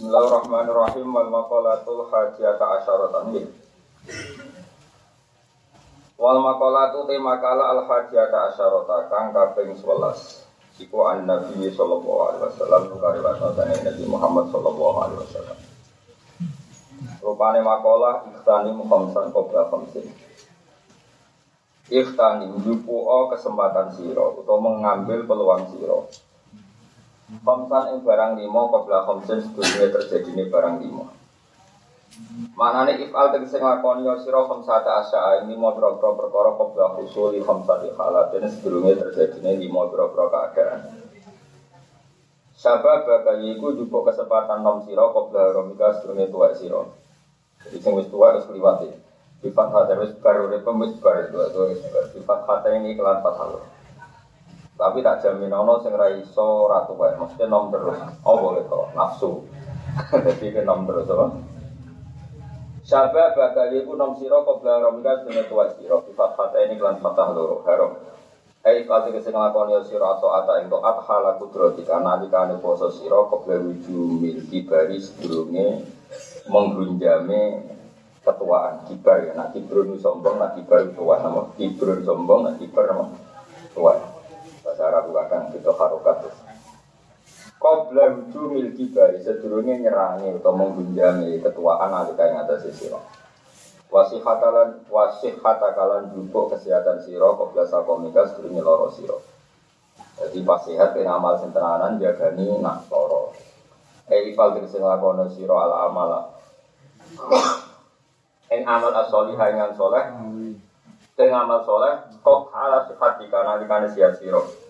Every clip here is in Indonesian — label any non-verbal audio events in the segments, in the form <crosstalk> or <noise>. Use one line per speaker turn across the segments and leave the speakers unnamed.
Bismillahirrahmanirrahim wal maqalatul hajiyata asyaratan. Wal maqalatu te makalah al hajiyata asyarata kang kaping 11. Iku an Nabi sallallahu alaihi wasallam kare wasatane Nabi Muhammad sallallahu alaihi wasallam. Rupane makalah ikhtani muhamsan qabla khamsin. Ikhtani o kesempatan siro atau mengambil peluang siro Khamsan ing barang limo qabla khamsin sebelumnya terjadi ini barang limo Manane ifal tegese nglakoni ya sira khamsata asya ini mau boro perkara qabla husuli khamsati dan sebelumnya terjadi ini limo boro keadaan. Sabab bagai iku juga kesempatan nom siro qabla romika sebelumnya tua siro Jadi sing wis tua harus kliwati Sifat hati wis baru wis baru itu Sifat hati ini kelan fathah tapi tak jamin ono sing ra iso ratu wae, mesti nom terus. Oh boleh kok, nafsu. <laughs> Jadi ke nom terus apa? Syabab bakal iku nom sira qabla ramika dunya tuwa sira bi fathah ini kelan fathah loro haram. Hei kalau kita ngelakoni sira atau ata ing taat hala karena dikane poso sira qabla wujumil kibari sedurunge menggunjame ketuaan kibar ya nak kibrun sombong nak kibar tua nama kibrun sombong nak kibar nama tua bahasa Arab akan kita harokat. Qabla hujumil kibari sedurungnya nyerangi atau menggunjami ketuaan alika yang atas siro Wasihatalan wasihhatakalan jupuk kesehatan siro Qabla sakomika sedurungnya loro siro Jadi pas sehat kena amal sentenanan jagani nak loro Eifal tegesi nglakono siro ala amala. Ing amal as-solihah yang soleh. Teng amal soleh Kok ala sifat dikana dikana siap siro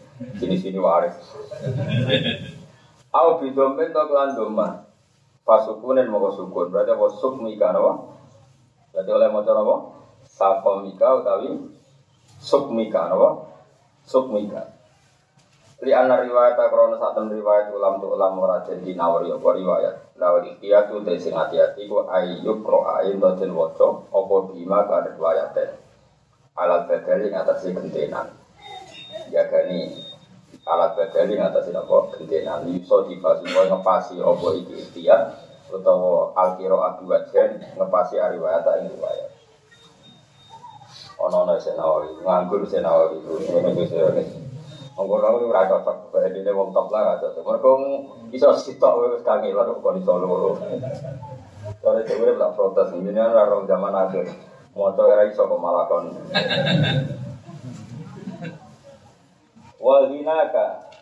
Sini-sini waris. Au bidomen to kelan doma. Mau sukun. Berarti apa sukmika napa? Berarti oleh maca napa? Sakomika utawi sukmika napa? Sukmika. Li anna riwayat krono saat riwayat ulam tu ulam ora jadi nawari apa riwayat. Lawal tu dari sing hati-hati ku ayyuk ro'ain dan waca apa bima kan riwayaten. Alat bedali ngatasi gentenan. Ya gani alat badali apa gendena liso difasi mau ngepasi apa iki ikhtiar utawa alkiro adu wajan ngepasi ariwayat ing riwayat ono ono senawawi nganggur senawawi ngene iki sing Monggo ora ora cocok, badine wong top lah cocok. Mergo iso sitok wis kangelan kok iso loro. Sore dhewe lek protes ini ora rong zaman akhir. Moto ora iso kok kon. Wal hinaka.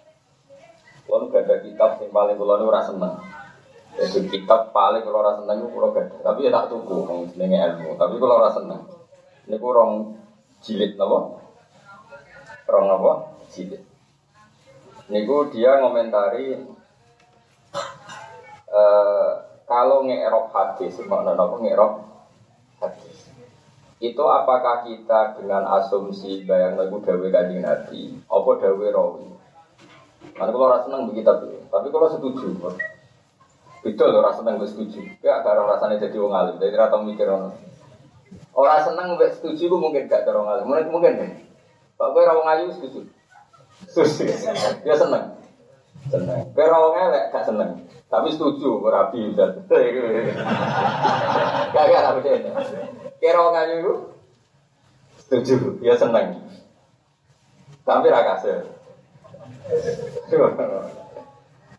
Kulo gak ada kitab yang paling kulo ora seneng. Jadi kitab paling kulo ora seneng kulo gak ada. Tapi ya tak tuku wong jenenge ilmu. Tapi kulo ora seneng. Niku rong jilid napa? Rong napa? Jilid. Niku dia ngomentari uh, kalau ngerok hadis, mana napa ngerok itu apakah kita dengan asumsi bayang lagu dawe kanjeng nabi? Apa dawe rawi? Mana kalau rasa seneng begitu tapi kalau setuju loh rasa seneng setuju. Ya kalau rasanya jadi wong alim. Jadi rata mikir orang. Orang seneng gak setuju gue mungkin gak orang alim. Mungkin mungkin nih pak gue rawang ayu setuju? Setuju. Dia <laughs> seneng. Seneng. Gue rawang elek gak seneng. Tapi setuju berapi dan <laughs> gak gak tapi Kira ngayu itu setuju, ya seneng. Tapi rakase.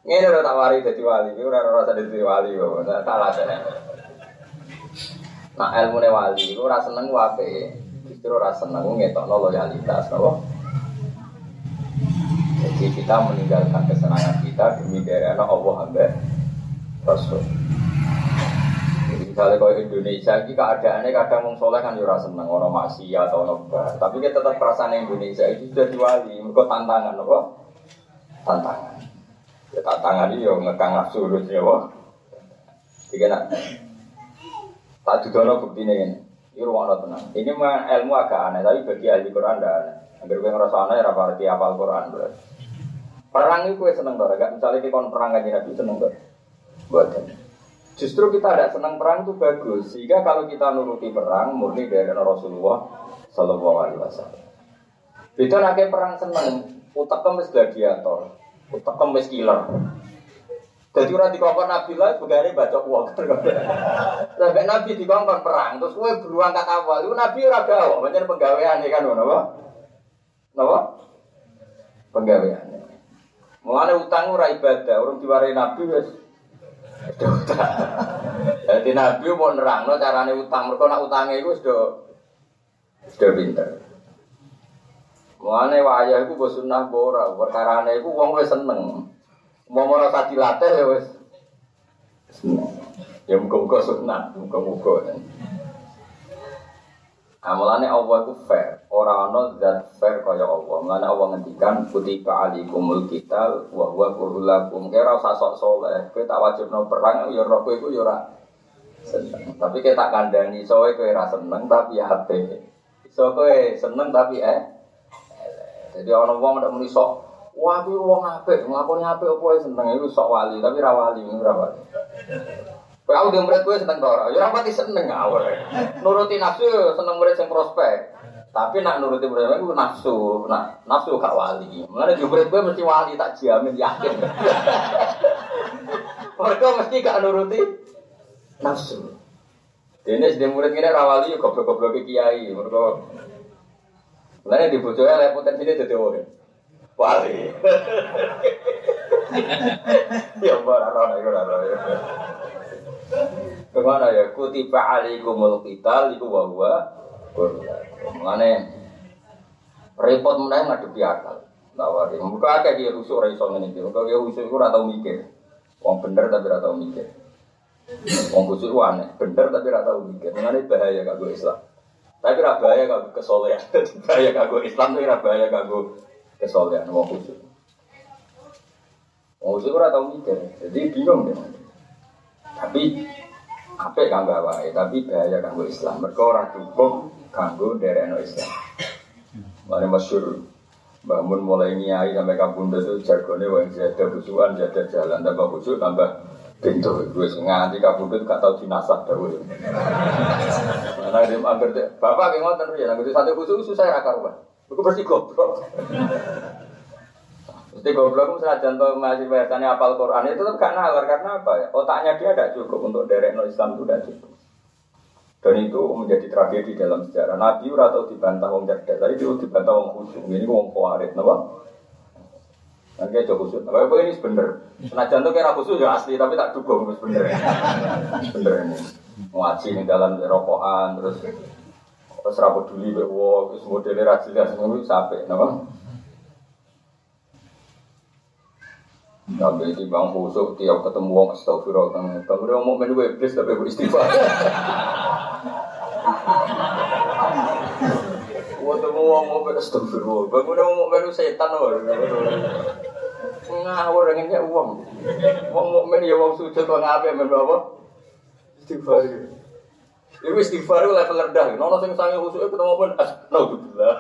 Ini udah tak wali jadi wali, ini udah rasa jadi wali salah saya. Nah ilmu wali, itu rasa seneng wape, justru rasa seneng ngetok loyalitas, apa? Jadi kita meninggalkan kesenangan kita demi dari Allah hamba Rasul. Misalnya kalau Indonesia, ini keadaannya kadang mau soleh kan jurah seneng orang maksiat atau nobar. Tapi kita tetap perasaan Indonesia itu sudah diwali, mereka tantangan apa? Tantangan. Ya tantangan ini yang ngekang nafsu ya wah. Iki nak tak dudono buktine ngene. Iki rumakno tenang. Ini ilmu agak aneh, tapi bagi ahli Quran ndak aneh. Angger kowe ngrasa aneh ora berarti hafal Quran. Berarti. Perang itu kowe seneng gak misalnya kita perang kanjeng Nabi seneng to. Buatan. Justru kita ada senang perang itu bagus, sehingga kalau kita nuruti perang murni dari Rasulullah Sallallahu Alaihi Wasallam. Beda nake perang seneng, utak kemis gladiator, utak kemis killer. Jadi orang dikongkon Nabi lah, begini baca uang. <laughs> Sampai Nabi dikongkon perang, terus gue beruang kata awal, itu Nabi ora gawa, macam penggawean kan, apa? Apa? Penggawean. Mulane utang ora ibadah, orang diwarai Nabi wes. Jadi Nabi mau nerangno carane utang, mereka nak utangnya itu sudah sudah pinter. Mulane wayah iku mbok sunah ora, perkarane iku wong seneng. Mau merasa dilatih ya wis. Seneng. Ya muga-muga sunah, muga-muga. Amalane Allah itu fair, ora ana zat fair kaya Allah. Mulane Allah ngendikan kutiba alikumul qital wa huwa kurhul lakum. Kira usah sok saleh, kowe tak wajibno perang ya roh kowe iku ya ora seneng. Tapi kita tak kandhani sowe kowe ora seneng tapi ya hati. So kowe seneng tapi eh jadi ana wong ndak muni sok wah kuwi wong apik, nglakoni apik wae seneng iku sok wali tapi ra wali, ora wali. Kowe aku murid kowe seneng to ora? Ya ora pati seneng awal. Nuruti nafsu seneng murid sing prospek. Tapi nak nuruti murid itu nafsu, nak nafsu gak wali. Mulane di murid kowe mesti wali tak jamin yakin. <laughs> Mereka mesti gak nuruti nafsu. Dene sedhe murid ngene ra wali goblok-goblok kiai. Mereka Mulane di bojone lek potensi dadi wali. Wali. <laughs> Ya ora ora ora ora. Ke mana ya? Kutiba alaikumul qital iku wa huwa Mengane repot meneh ngadepi akal. Tawari. Muka akeh dia rusuk ora iso ngene. Muka dia rusuk iku ora tau mikir. Wong bener tapi ora tau mikir. Wong rusuk aneh, bener tapi ora tau mikir. Mengane bahaya kanggo Islam. Tapi ora bahaya kanggo kesolehan. <laughs> bahaya kanggo Islam tapi ora bahaya kanggo kesolehan wong rusuk. Wong rusuk ora tau mikir. Jadi bingung deh. Tapi apa kanggo awake, tapi bahaya kanggo Islam. Mereka ora cukup kanggo derekno Islam. Mane masyhur bangun mulai nyai sampai kampung itu jargonnya wong jaga busukan jaga jalan tambah busuk tambah pintu gue nganti kabudut gak tau dinasah dahulu karena dia angker bapak yang ngotot ya nanti satu busuk susah ya pak aku bersih goblok Mesti goblok itu saja contoh masih biasanya apal Quran itu tetap gak nalar karena apa ya? Otaknya dia tidak cukup untuk derek no Islam itu tidak cukup. Dan itu menjadi tragedi dalam sejarah. Nabi ora tau dibantah wong cerdas, tapi dia dibantah wong khusyuk. Ini wong kuarit, napa? Nanti aja khusyuk. Tapi apa ini bener? Senajan tuh kira khusyuk ya asli, tapi tak dukung, terus bener. bener ini. Ngaji nih dalam rokokan, terus terus rapor dulu, terus modelnya rajin, semua sampai, napa? Tapi di bang khusuk tiap ketemu wong astagfirullah kan. Kamu udah mau menu iblis tapi gue istighfar. <laughs> Ketemu wong mau astagfirullah. Kamu udah mau menu setan loh. Ngawur dengannya uang. Wong mukmin ya wong sujud wong ngapain menu apa? Istighfar. Itu istighfar itu level rendah. Nono sing sange khusuk ketemu pun astagfirullah.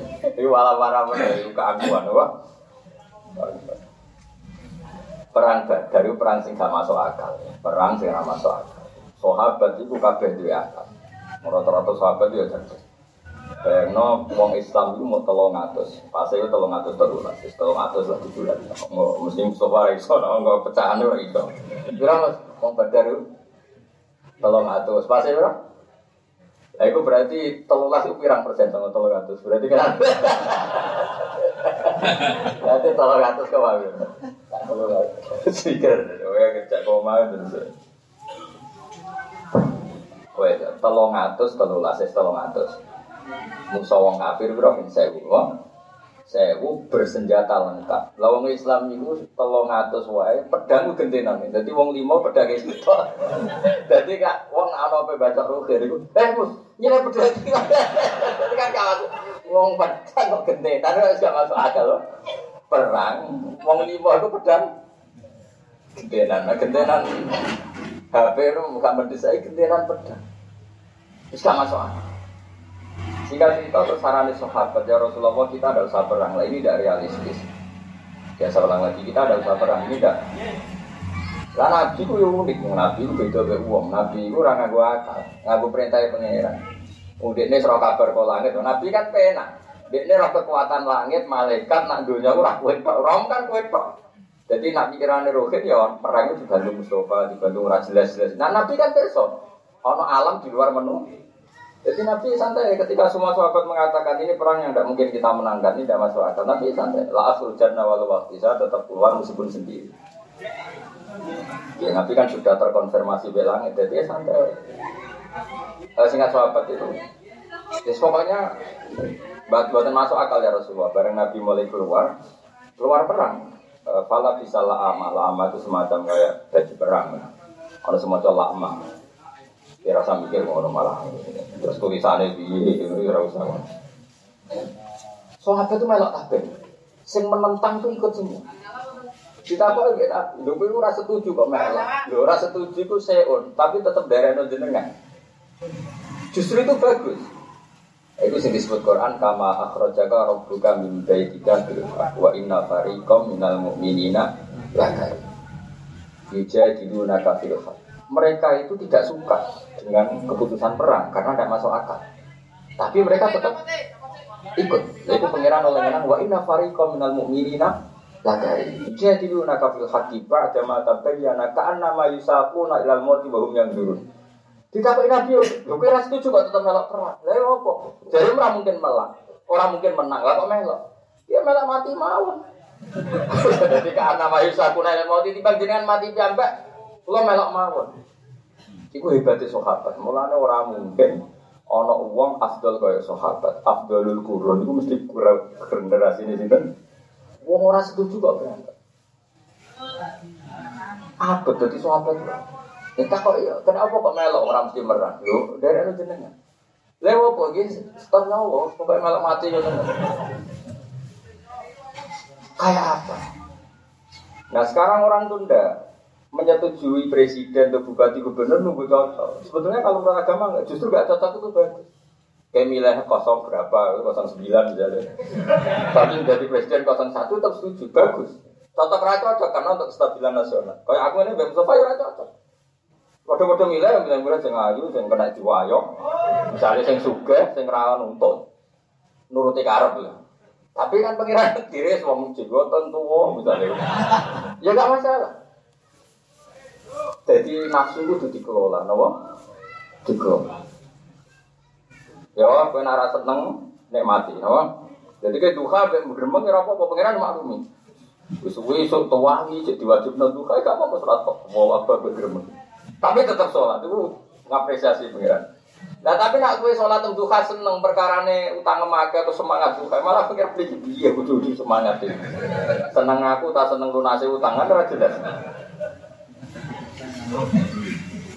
<laughs> Ini wala wala itu keaguan, apa? Perang dari perang sing gak masuk akal, perang sing gak masuk akal. Sahabat itu kabeh duwe akal. Rata-rata sahabat itu ya cerdas. Bayangno wong Islam itu mau tolong atus, pas itu tolong atus terulas, tolong atus lah bulan. Mesti Mustafa iso, nggak pecahan ora iso. Kira mas, wong Badar itu tolong atus, itu Nah, itu berarti telulas itu pirang persen sama telur ratus. Berarti kan? berarti telur ratus ke mana? Telur ratus. Sikir, ya kecak koma itu. Wes, telung atus, telulas, telung atus. Musa wong kafir bro, sewu. Sewu bersenjata lengkap. Lawang Islam itu telung atus wae, pedang gentenan. Jadi wong lima pedang itu. Jadi kak, wong apa apa baca rukhir itu. Eh mus, pedang itu. Jadi kan kawan, wong pedang kok gentenan, itu gak masuk akal loh. Perang, wong lima itu pedang Gentenan, nah gentenan HP itu bukan mendesak gentenan pedang. Gak masuk akal. Sehingga cerita terus sarani sahabat ya Rasulullah kita ada usaha perang lah ini tidak realistis. Biasa ulang lagi kita ada usaha perang ini tidak. Lah Nabi itu yang unik, Nabi itu beda dari uang. Nabi itu orang ngaku akal, ngaku perintah pangeran. Udah ini serah kabar ke langit, Nabi kan pena. Dia ini roh kekuatan langit, malaikat, nak dunia itu roh kuit Rom kan kuit Jadi nak pikirannya rohit ya perang itu dibantu Mustafa, dibantu ora jelas-jelas. Nah Nabi kan perso, ono alam di luar menu. Jadi Nabi santai ketika semua sahabat mengatakan ini perang yang tidak mungkin kita menangkan, ini tidak masuk akal. Nabi santai. La asul jannah walau waktu saya tetap keluar meskipun sendiri. Ya Nabi kan sudah terkonfirmasi belang, jadi ya santai. Eh, singkat sahabat itu. Ya pokoknya buatan masuk akal ya Rasulullah. Bareng Nabi mulai keluar, keluar perang. Fala eh, bisa la'ama, la'ama itu semacam kayak baju perang. Kalau semacam la'ama. Ya rasa mikir ngono malah. Terus tulisannya di ya usah. Sahabat itu melok kabeh. Sing menentang tuh ikut semua. Kita apa ya Nabi? Lho kowe ora setuju kok melok. Lho ora setuju ku seun, tapi tetap darahno jenengan. Justru itu bagus. Itu yang disebut Quran kama akhrajaka rabbuka min baitika bil wa inna fariqam minal mu'minina laka. Yujadiluna kafil Mereka itu tidak suka dengan keputusan perang karena tidak masuk akal. Tapi mereka tetap ikut. Yaitu pengiran oleh wa inna fariqam minal mu'minina lakari. Yujadiluna kafil haqqi ba'da ma tabayyana ka'annama yusaquna ilal mauti wa hum yanzurun. Ditakuti Nabi, lho kowe ra setuju kok tetep melok perang. Lah yo apa? Jadi ora mungkin melak. Ora mungkin menang. Lah kok melok? Ya melok mati mawon. <laughs> Jadi karena mayu sakuna yang mau ditimbang jenengan mati piyambak, kula melok mawon. Iku hebatnya sahabat. Mulane ora mungkin ana wong afdal kaya sahabat. Afdalul qurun iku mesti kurang generasi ini sinten? Wong ora setuju kok berangkat. Apa dadi sahabat? Kita kok iya, kenapa kok melok orang mesti merah? Lho, dari itu jenengan. Lewo kok gini, setelah nyawa, pokoknya melok mati ya Kayak apa? Nah sekarang orang tunda menyetujui presiden atau bupati gubernur nunggu cocok. Sebetulnya kalau agama justru nggak cocok itu bagus. Kayak milih kosong berapa, kosong sembilan misalnya. Tapi jadi presiden kosong satu tetap setuju, bagus. Cocok raja cocok karena untuk kestabilan nasional. Kayak aku ini Bang Mustafa ya cocok. Padha-padha milih yang milih-milih sing ayu, sing kena diwayong. Misalnya sing sugih, sing rawan nuntut. Nuruti karep ya. Tapi kan pengiran diri wong jenggoten tuwa misalnya. Ya gak masalah. Jadi nafsu itu dikelola, napa? Dikelola. Ya, kowe nek seneng nikmati, napa? Jadi kayak duha, bergemeng ya apa-apa, pengiran maklumi. Wis suwe esuk tuwangi jadi wajib nang duha, gak apa-apa kok. Mau apa bergemeng. Tapi tetap sholat itu ngapresiasi pengiran. Nah tapi nak gue sholat untuk duha seneng perkara nih utang emaga atau semangat duha malah pikir beli iya kudu di semangat ini. Seneng aku tak seneng lunasi utang kan jelas.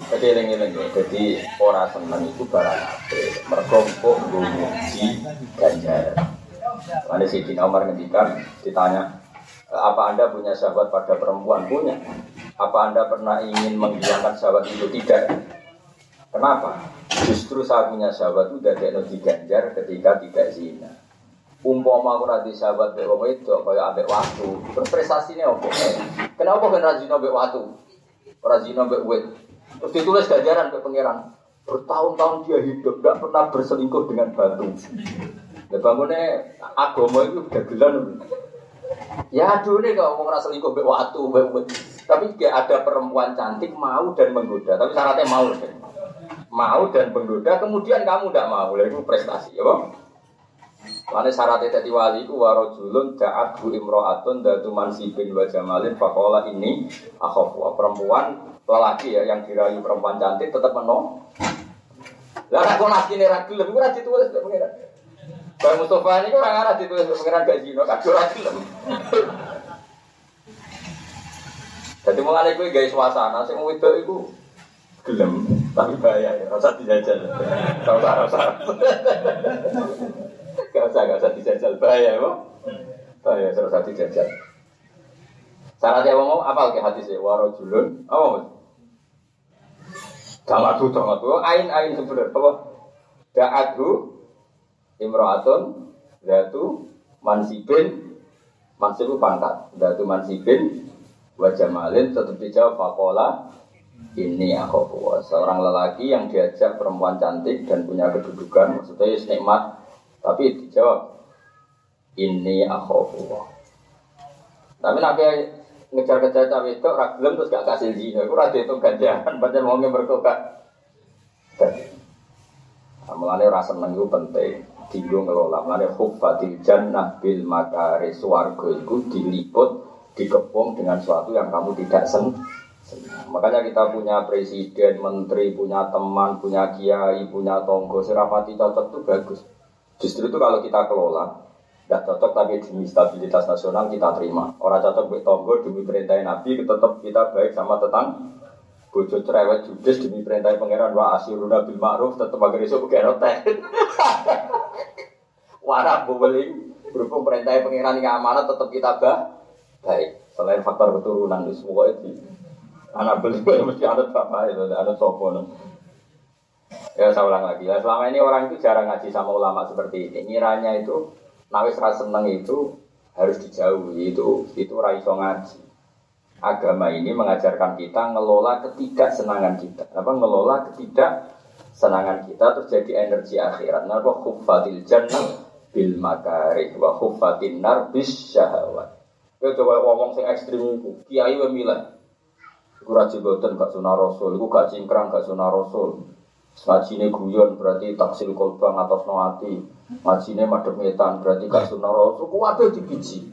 Jadi ini jadi orang seneng itu barang apa? Mergompok di ganjar. Mana si Dina Umar ngendikan ditanya apa anda punya sahabat pada perempuan punya? Apa Anda pernah ingin menghilangkan sahabat itu? Tidak. Kenapa? Justru saya punya sahabat itu dari ganjar ketika tidak zina. Umpama aku nanti sahabat be itu kaya ambek waktu. Terus prestasinya apa? Kenapa kan rajin ambek waktu? Rajin ambek wet. Terus ditulis ganjaran ke pangeran. Bertahun-tahun dia hidup, tidak pernah berselingkuh dengan batu. Ya bangunnya agama itu udah gelan. Ya aduh nih kalau mau ngerasa selingkuh mbek waktu, tapi gak ada perempuan cantik mau dan menggoda, tapi syaratnya mau deh. Mau dan menggoda, kemudian kamu tidak mau, itu prestasi, ya bang. Lalu syaratnya tadi wali ku warojulun da'at bu imro'atun datu mansibin wa fakola ini akhofu perempuan lelaki ya yang dirayu perempuan cantik tetap menong. Lah aku nasi nih ragu lebih kurang ditulis pengiran. Bang Mustafa ini orang arah ditulis pengiran gak zino, kan curang film. Jadi mulai gue guys suasana, sing itu itu gelem, tapi bahaya ya, rasa dijajal. Gak usah, rasa. Gak usah, gak usah dijajal, bahaya ya, bahaya, rasa dijajal. Syaratnya mau apa ke hati sih? Warojulun, apa? Jangan tuh, jangan tuh. Ain ain sebenarnya apa? Da'adhu imro'atun datu mansibin. Mansibu pangkat datu mansibin wajah malin tetap dijawab fakola ini aku seorang lelaki yang diajak perempuan cantik dan punya kedudukan maksudnya nikmat. Tapi dijawab ini aku tapi nabi ngejar-ngejar cawe itu ragilem terus gak kasih zina itu rada itu ganjaran baca mau berkokak nah, mulanya rasa seneng penting tinggu ngelola. Mulanya khuffatil jannah bil makari suarga itu diliput dikepung dengan sesuatu yang kamu tidak sen makanya kita punya presiden, menteri, punya teman, punya kiai, punya tonggo, serapati cocok itu bagus. Justru itu kalau kita kelola, tidak cocok tapi demi stabilitas nasional kita terima. Orang cocok buat tonggo demi perintah Nabi tetap kita baik sama tetang. Bojo cerewet judes demi perintah pangeran wa asiruna bil ma'ruf tetap agar iso bukan rotek. <laughs> Warak bobeling berhubung perintah pangeran yang amanat tetap kita baik. Selain faktor keturunan itu semua itu. Anak beli mesti ada bapak itu, ada sopo. Ya saya ulang lagi. Ya, selama ini orang itu jarang ngaji sama ulama seperti ini. Ngiranya itu Nawis rasa seneng itu harus dijauhi itu itu raiso ngaji. Agama ini mengajarkan kita ngelola ketidaksenangan kita. Apa ngelola ketidaksenangan kita terjadi energi akhirat. Nah, wa khuffatil jannah bil makari wa khuffatin nar bis syahawat. Kowe coba ngomong sing ekstrim iku, kiai wae milih. Iku gak sunah rasul, iku gak cingkrang gak sunah rasul. Ngajine guyon berarti taksil kolbang atas noati. Ngajine madhep ngetan berarti gak sunah rasul. Ku wae dibiji.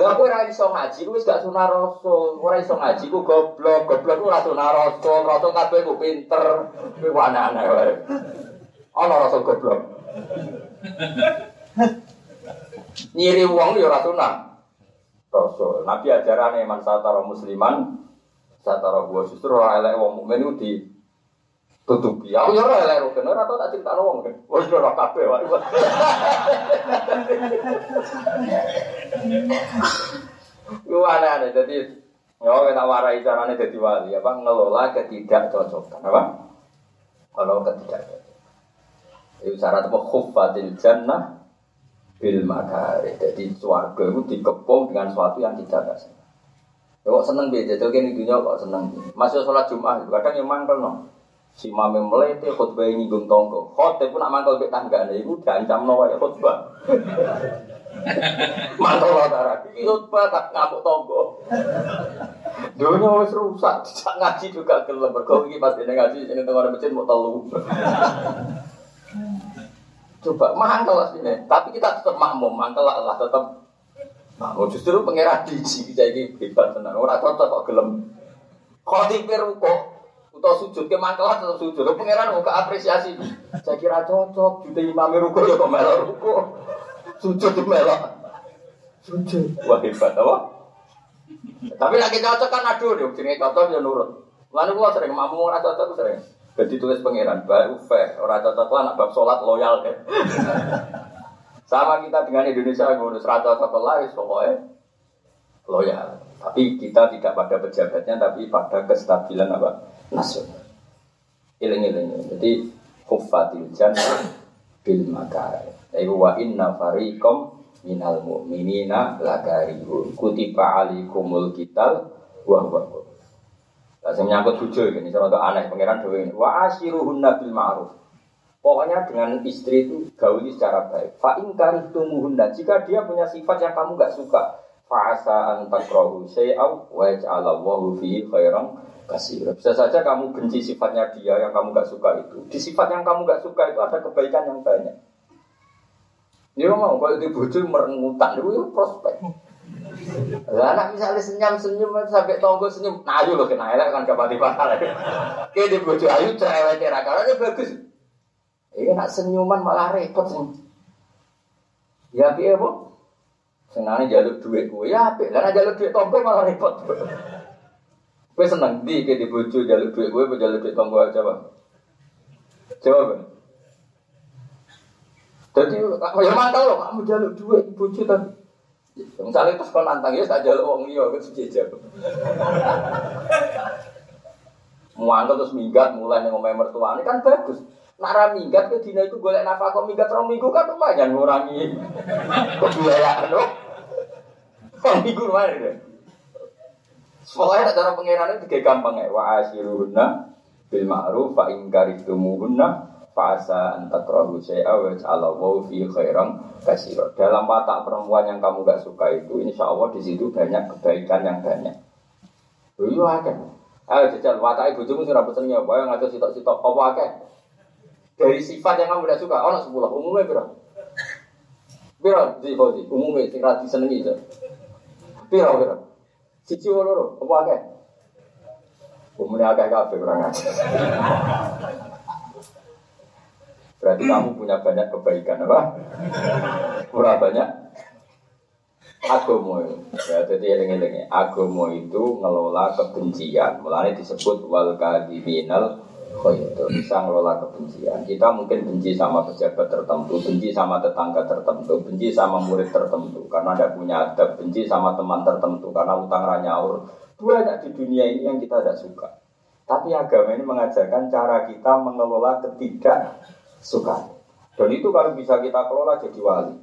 Lah kowe ora iso ngaji, ku wis gak sunah rasul. Ora iso ngaji ku goblok, goblok ora sunah rasul. Rasul kabeh ku pinter. Ku aneh-aneh wae. Ana goblok. Nyiri uang ya ora sunah. Rasul. Nabi ajarane man satara musliman satara gua justru ora elek wong mukmin di tutupi. Aku ya ora elek rukun, ora tau tak critakno wong. Wis ora kabeh wae. Lu aneh-aneh jadi Ya, kita warai caranya jadi wali, apa ngelola ketidakcocokan, apa? Kalau ketidakcocokan. Itu syarat apa khuffatil jannah bil makari. Jadi suarga itu dikepung dengan sesuatu yang tidak kasih. Ya kok seneng beda, jadi ini dunia kok seneng. Masih sholat Jumat, kadang yang mangkel no. Si mame melete khutbah ini gung tonggo. Khotbah pun nak mangkel ke tangga, nah itu diancam no ya khutbah. <laughs> Mangkel lo darah, ini khutbah tak ngamuk tonggo. Dunia wis rusak, tidak ngaji juga gelem. Berkau ini pas ini ngaji, ini tengah masjid mau telu. Coba mangkel sini, tapi kita tetap makmum, mangkel lah tetap makmum. Justru pangeran biji jadi hebat tenan. Orang cocok kok gelem. Khotibir kok atau sujud ke mangkelan tetap sujud. Lo pangeran mau apresiasi. Saya kira cocok. Juta imam ruko ya kok melok ruko. Sujud melok. Sujud. Wah hebat apa? Tapi lagi cocok kan aduh deh. Jadi cocok ya nurut. Lalu gua sering mampu orang cocok sering. Jadi tulis pangeran baru fair. Orang cocok lah nak bab sholat loyal deh. Sama kita dengan Indonesia ngurus rata cocok lah, pokoknya loyal. Tapi kita tidak pada pejabatnya, tapi pada kestabilan apa? Nasional. Iling-iling. Jadi hufatil jannah bil makar. Iku wa inna fariqam minal mu'minina lakarihun. Kutiba alikumul kital wa huwa Lah sing nyangkut bojo ini cara aneh pangeran dhewe ini. Wa nabil ma'ruf. Pokoknya dengan istri itu gauli secara baik. Fa in karihtumuhunna jika dia punya sifat yang kamu gak suka, fa'asa an takrahu syai'aw wa yaj'alallahu fihi khairan kasih. Bisa saja kamu benci sifatnya dia yang kamu gak suka itu. Di sifat yang kamu gak suka itu ada kebaikan yang banyak. Dia mau kalau di bojo merengutan itu ya prospek. Lah anak misalnya senyum senyum sampai tonggo senyum, nah ayo loh kena elek kan kapati parah. Kayak di bojo ayu cerewet kira karena bagus. Iya nak senyuman malah repot sih. Ya piye apa? Senane jaluk duit gue ya apik. Lah jaluk duit tonggo malah repot. Gue seneng di ke di bojo jaluk duit gue, jaluk duit tonggo aja bang. Jawab. Jadi, ya mantau loh, kamu jaluk duit bojo tapi Misalnya terus kau nantang ya saja lo wong liya kan sejajar. Muangkel terus minggat mulai ning omahe mertuane kan bagus. Nara minggat ke dina itu golek nafkah minggat rong minggu kan lumayan ngurangi kebiayaan loh. Rong minggu lumayan deh. Pokoknya cara pengiran itu kayak gampang ya. Wa asyiruna bil ma'ruf fa in karitumuhunna fasa antakrahu syai'a wa ja'alallahu fi khairan kasiro. Dalam watak perempuan yang kamu gak suka itu, insya Allah di situ banyak kebaikan yang banyak. Iya akeh. Ayo jajal watak ibu sing rambut seneng ya, yang ngatur sitok-sitok apa akeh. Dari sifat yang kamu gak suka, ono sepuluh umumnya piro? Piro di Fauzi, umumnya sing ra itu. Piro piro? Siji loro, apa akeh? Umumnya akeh kabeh kurang. Berarti kamu punya banyak kebaikan apa? Kurang banyak agomo ya jadi eling-eling agomo itu ngelola kebencian mulanya disebut wal kadiminal itu bisa ngelola kebencian kita mungkin benci sama pejabat tertentu benci sama tetangga tertentu benci sama murid tertentu karena ada punya adab benci sama teman tertentu karena utang ranyaur banyak di dunia ini yang kita tidak suka tapi agama ini mengajarkan cara kita mengelola ketidak suka. Dan itu kalau bisa kita kelola jadi wali.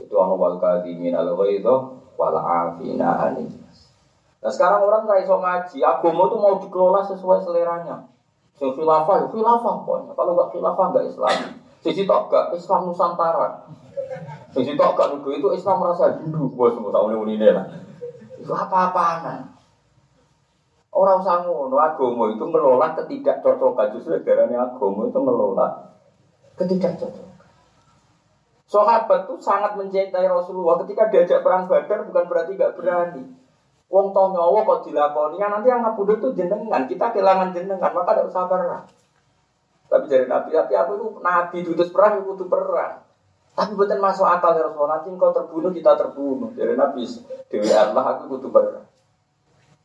Itu anu wal kadimin al ghaidho wal afina anis. Nah sekarang orang nggak iso ngaji, agama itu mau dikelola sesuai seleranya. Sing khilafah, ya khilafah pokoknya. Kalau nggak khilafah nggak Islam. Sisi tok gak Islam Nusantara. Sisi tok gak nuduh itu Islam merasa Hindu. Bos semua tahun ini lah. Itu apa-apaan. Orang sanggup, agama itu ngelola ketidakcocokan justru darahnya agama itu ngelola ketidakcocokan. Sahabat tuh sangat mencintai Rasulullah ketika diajak perang Badar bukan berarti gak berani. Wong tau nyawa kok dilakoni, ya nanti yang ngabudu tuh jenengan, kita kehilangan jenengan, maka tidak usah perang. Tapi dari Nabi, tapi aku itu Nabi diutus perang, aku tuh perang. Tapi bukan masuk akal ya Rasulullah, nanti kau terbunuh, kita terbunuh. Dari Nabi, Dewi Allah, aku butuh perang.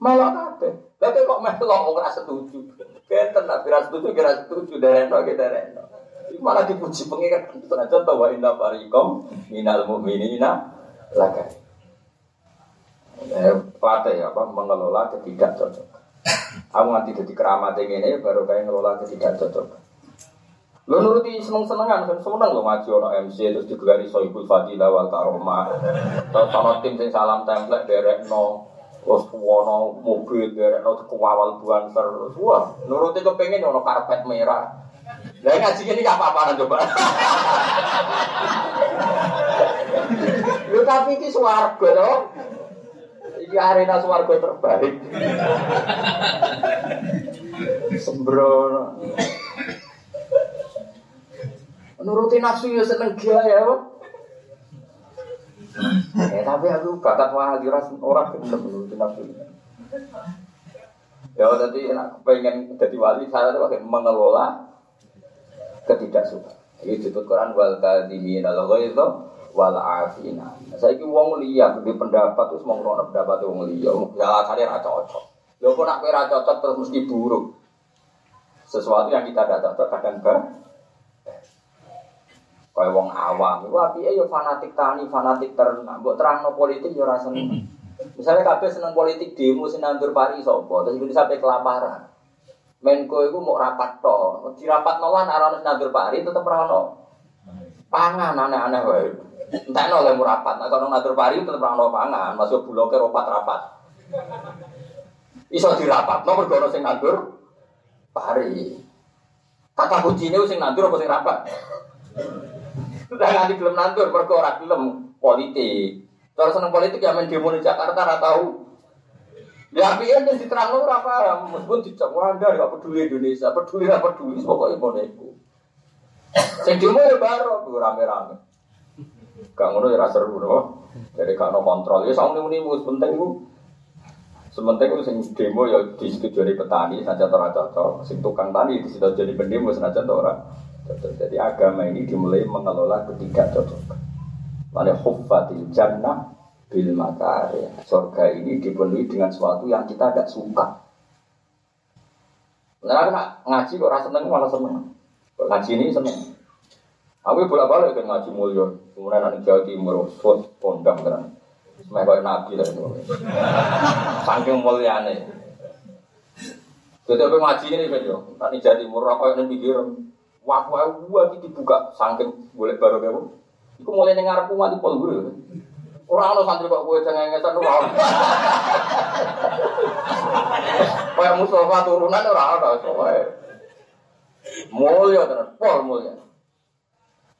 Malah kabeh. Tapi kok melok ora setuju. Benten Nabi ra setuju, kira setuju, dereno, kira dereno malah dipuji pengiran senajan bahwa inna farikom minal mu'minina laga eh, Pelatih ya, apa mengelola ketidak cocok. Aku nanti jadi keramat ini baru kayak ngelola ketidak cocok. Lo nuruti seneng senengan kan seneng lo ngaji orang MC terus digelari soibul fadilah wal karomah. Terus sama tim sing salam template derek no terus wono mobil derek no kewawal buanser. Wah nuruti kepengen ono karpet merah. Lah ngaji ini gak apa-apa coba. Lu tapi ini swarga loh. Ini arena swarga terbaik. Sembrono. Nuruti nafsu ya seneng gila ya, Pak. Eh tapi aku bakat wali orang gelem nuruti nafsu. Ya tadi enak pengen jadi wali saya tuh mengelola ketidaksukaan. Ini disebut Quran wal kadimin al ghaidha wal afina. Saya ki wong liya di pendapat terus mau ngono pendapat wong liya, ya kali ra cocok. Lho kok nak ora cocok terus mesti buruk. Sesuatu yang kita tidak cocok kadang ber Kaya wong awam, itu apinya ya fanatik tani, fanatik ternak. Mbok terangno politik ya ora seneng. Misalnya kabeh seneng politik demo sing nandur pari sapa, terus itu sampai kelaparan. Menko itu mau rapat to, di rapat nolan arah nandur pari tetap rano. Pangan aneh-aneh wae. Entah no oleh rapat, nah kalau nandur pari tetap rano pangan, masuk bulognya ropat rapat. Iso dirapat, no bergono sing nandur pari. Kata kuncinya sing nandur apa sing rapat? Sudah nganti belum nandur, berkorak belum politik. Kalau seneng politik ya main demo di Jakarta, rata tahu. Ya api yang diterang ora paham, meskipun dicap Anda gak peduli Indonesia, peduli gak peduli, pokoknya boneku. Sing demo ya baru tuh rame-rame. Gak ngono ya rasa seru no. Jadi no kontrol. Ya sama ini mus penting bu. Sementing itu sing demo ya di situ jadi petani saja tora cocok. Sing tukang tani di situ jadi pendemo saja tora. Jadi agama ini dimulai mengelola ketiga cocok. Lalu huffatil jannah bil makari. Surga ini dipenuhi dengan sesuatu yang kita tidak suka. Nah, ngaji kok rasa seneng malah seneng. Ngaji ini seneng. Aku bolak balik ke ngaji mulia. Kemudian nanti Jawa Timur, Sot, Pondam kan. Mereka nabi lah itu. Saking mulyane. Jadi apa ngaji ini kan yo, tani jadi murah kau yang pikir, wah wah wah itu dibuka, saking boleh baru kamu. Iku mulai dengar aku mati pol. Orang lo santri kok gue cengengesan lu mau. Kayak Mustafa turunan orang ada, soalnya mulia tenan, pol mulia.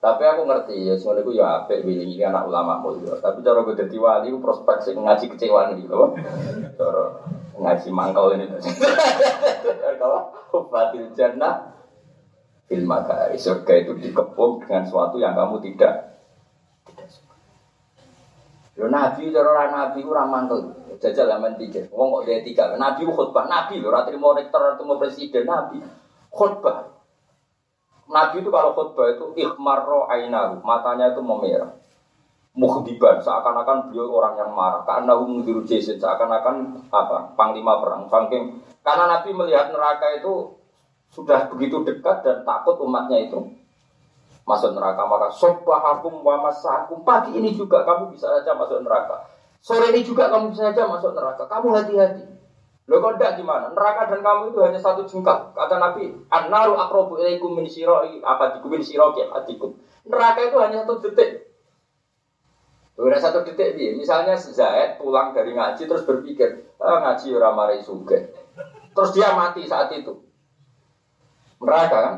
Tapi aku ngerti ya, semuanya itu ya apik ini anak ulama mulia. Tapi cara gue jadi wali, prospek sih ngaji kecewaan gitu loh. Cara ngaji mangkal ini. Kalau batil jannah fil makari surga itu dikepung dengan sesuatu yang kamu tidak suka. Yo nabi cara nabi ora mantel. Jajal laman tiga. Wong kok dia tiga. Nabi khutbah. Nabi lho ora trimo rektor atau presiden nabi. Khutbah. Nabi itu kalau khutbah itu ikhmarro ainahu, matanya itu memerah. Mukhdiban, seakan-akan beliau orang yang marah. Karena mengdiru jesin, seakan-akan apa? Panglima perang, Fangking. Karena Nabi melihat neraka itu sudah begitu dekat dan takut umatnya itu masuk neraka. Maka sobahakum wa masakum. Pagi ini juga kamu bisa saja masuk neraka. Sore ini juga kamu bisa saja masuk neraka. Kamu hati-hati. Lo enggak gimana? Neraka dan kamu itu hanya satu jengkal. Kata Nabi, "An-naru aqrabu ilaikum min siroi apa min siroi hatikum." Neraka itu hanya satu detik. Udah satu detik dia. Misalnya Zaid pulang dari ngaji terus berpikir, ah, ngaji ora mari suge. Terus dia mati saat itu. Neraka kan?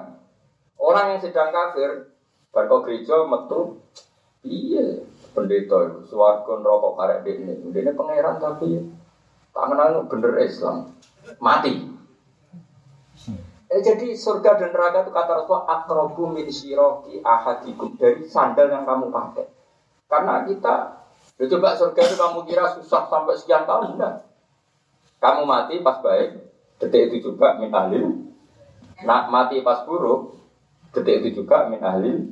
Orang yang sedang kafir, berkau gereja metu, iya pendeta itu, rokok karek ini, ini pangeran tapi Tangan bener Islam. Mati. Eh, jadi surga dan neraka itu kata Rasulullah akrobu min siroki ahadikum dari sandal yang kamu pakai. Karena kita, ya coba surga itu kamu kira susah sampai sekian tahun enggak? Kamu mati pas baik, detik itu juga min ahlil. Nah, mati pas buruk, detik itu juga min ahlil.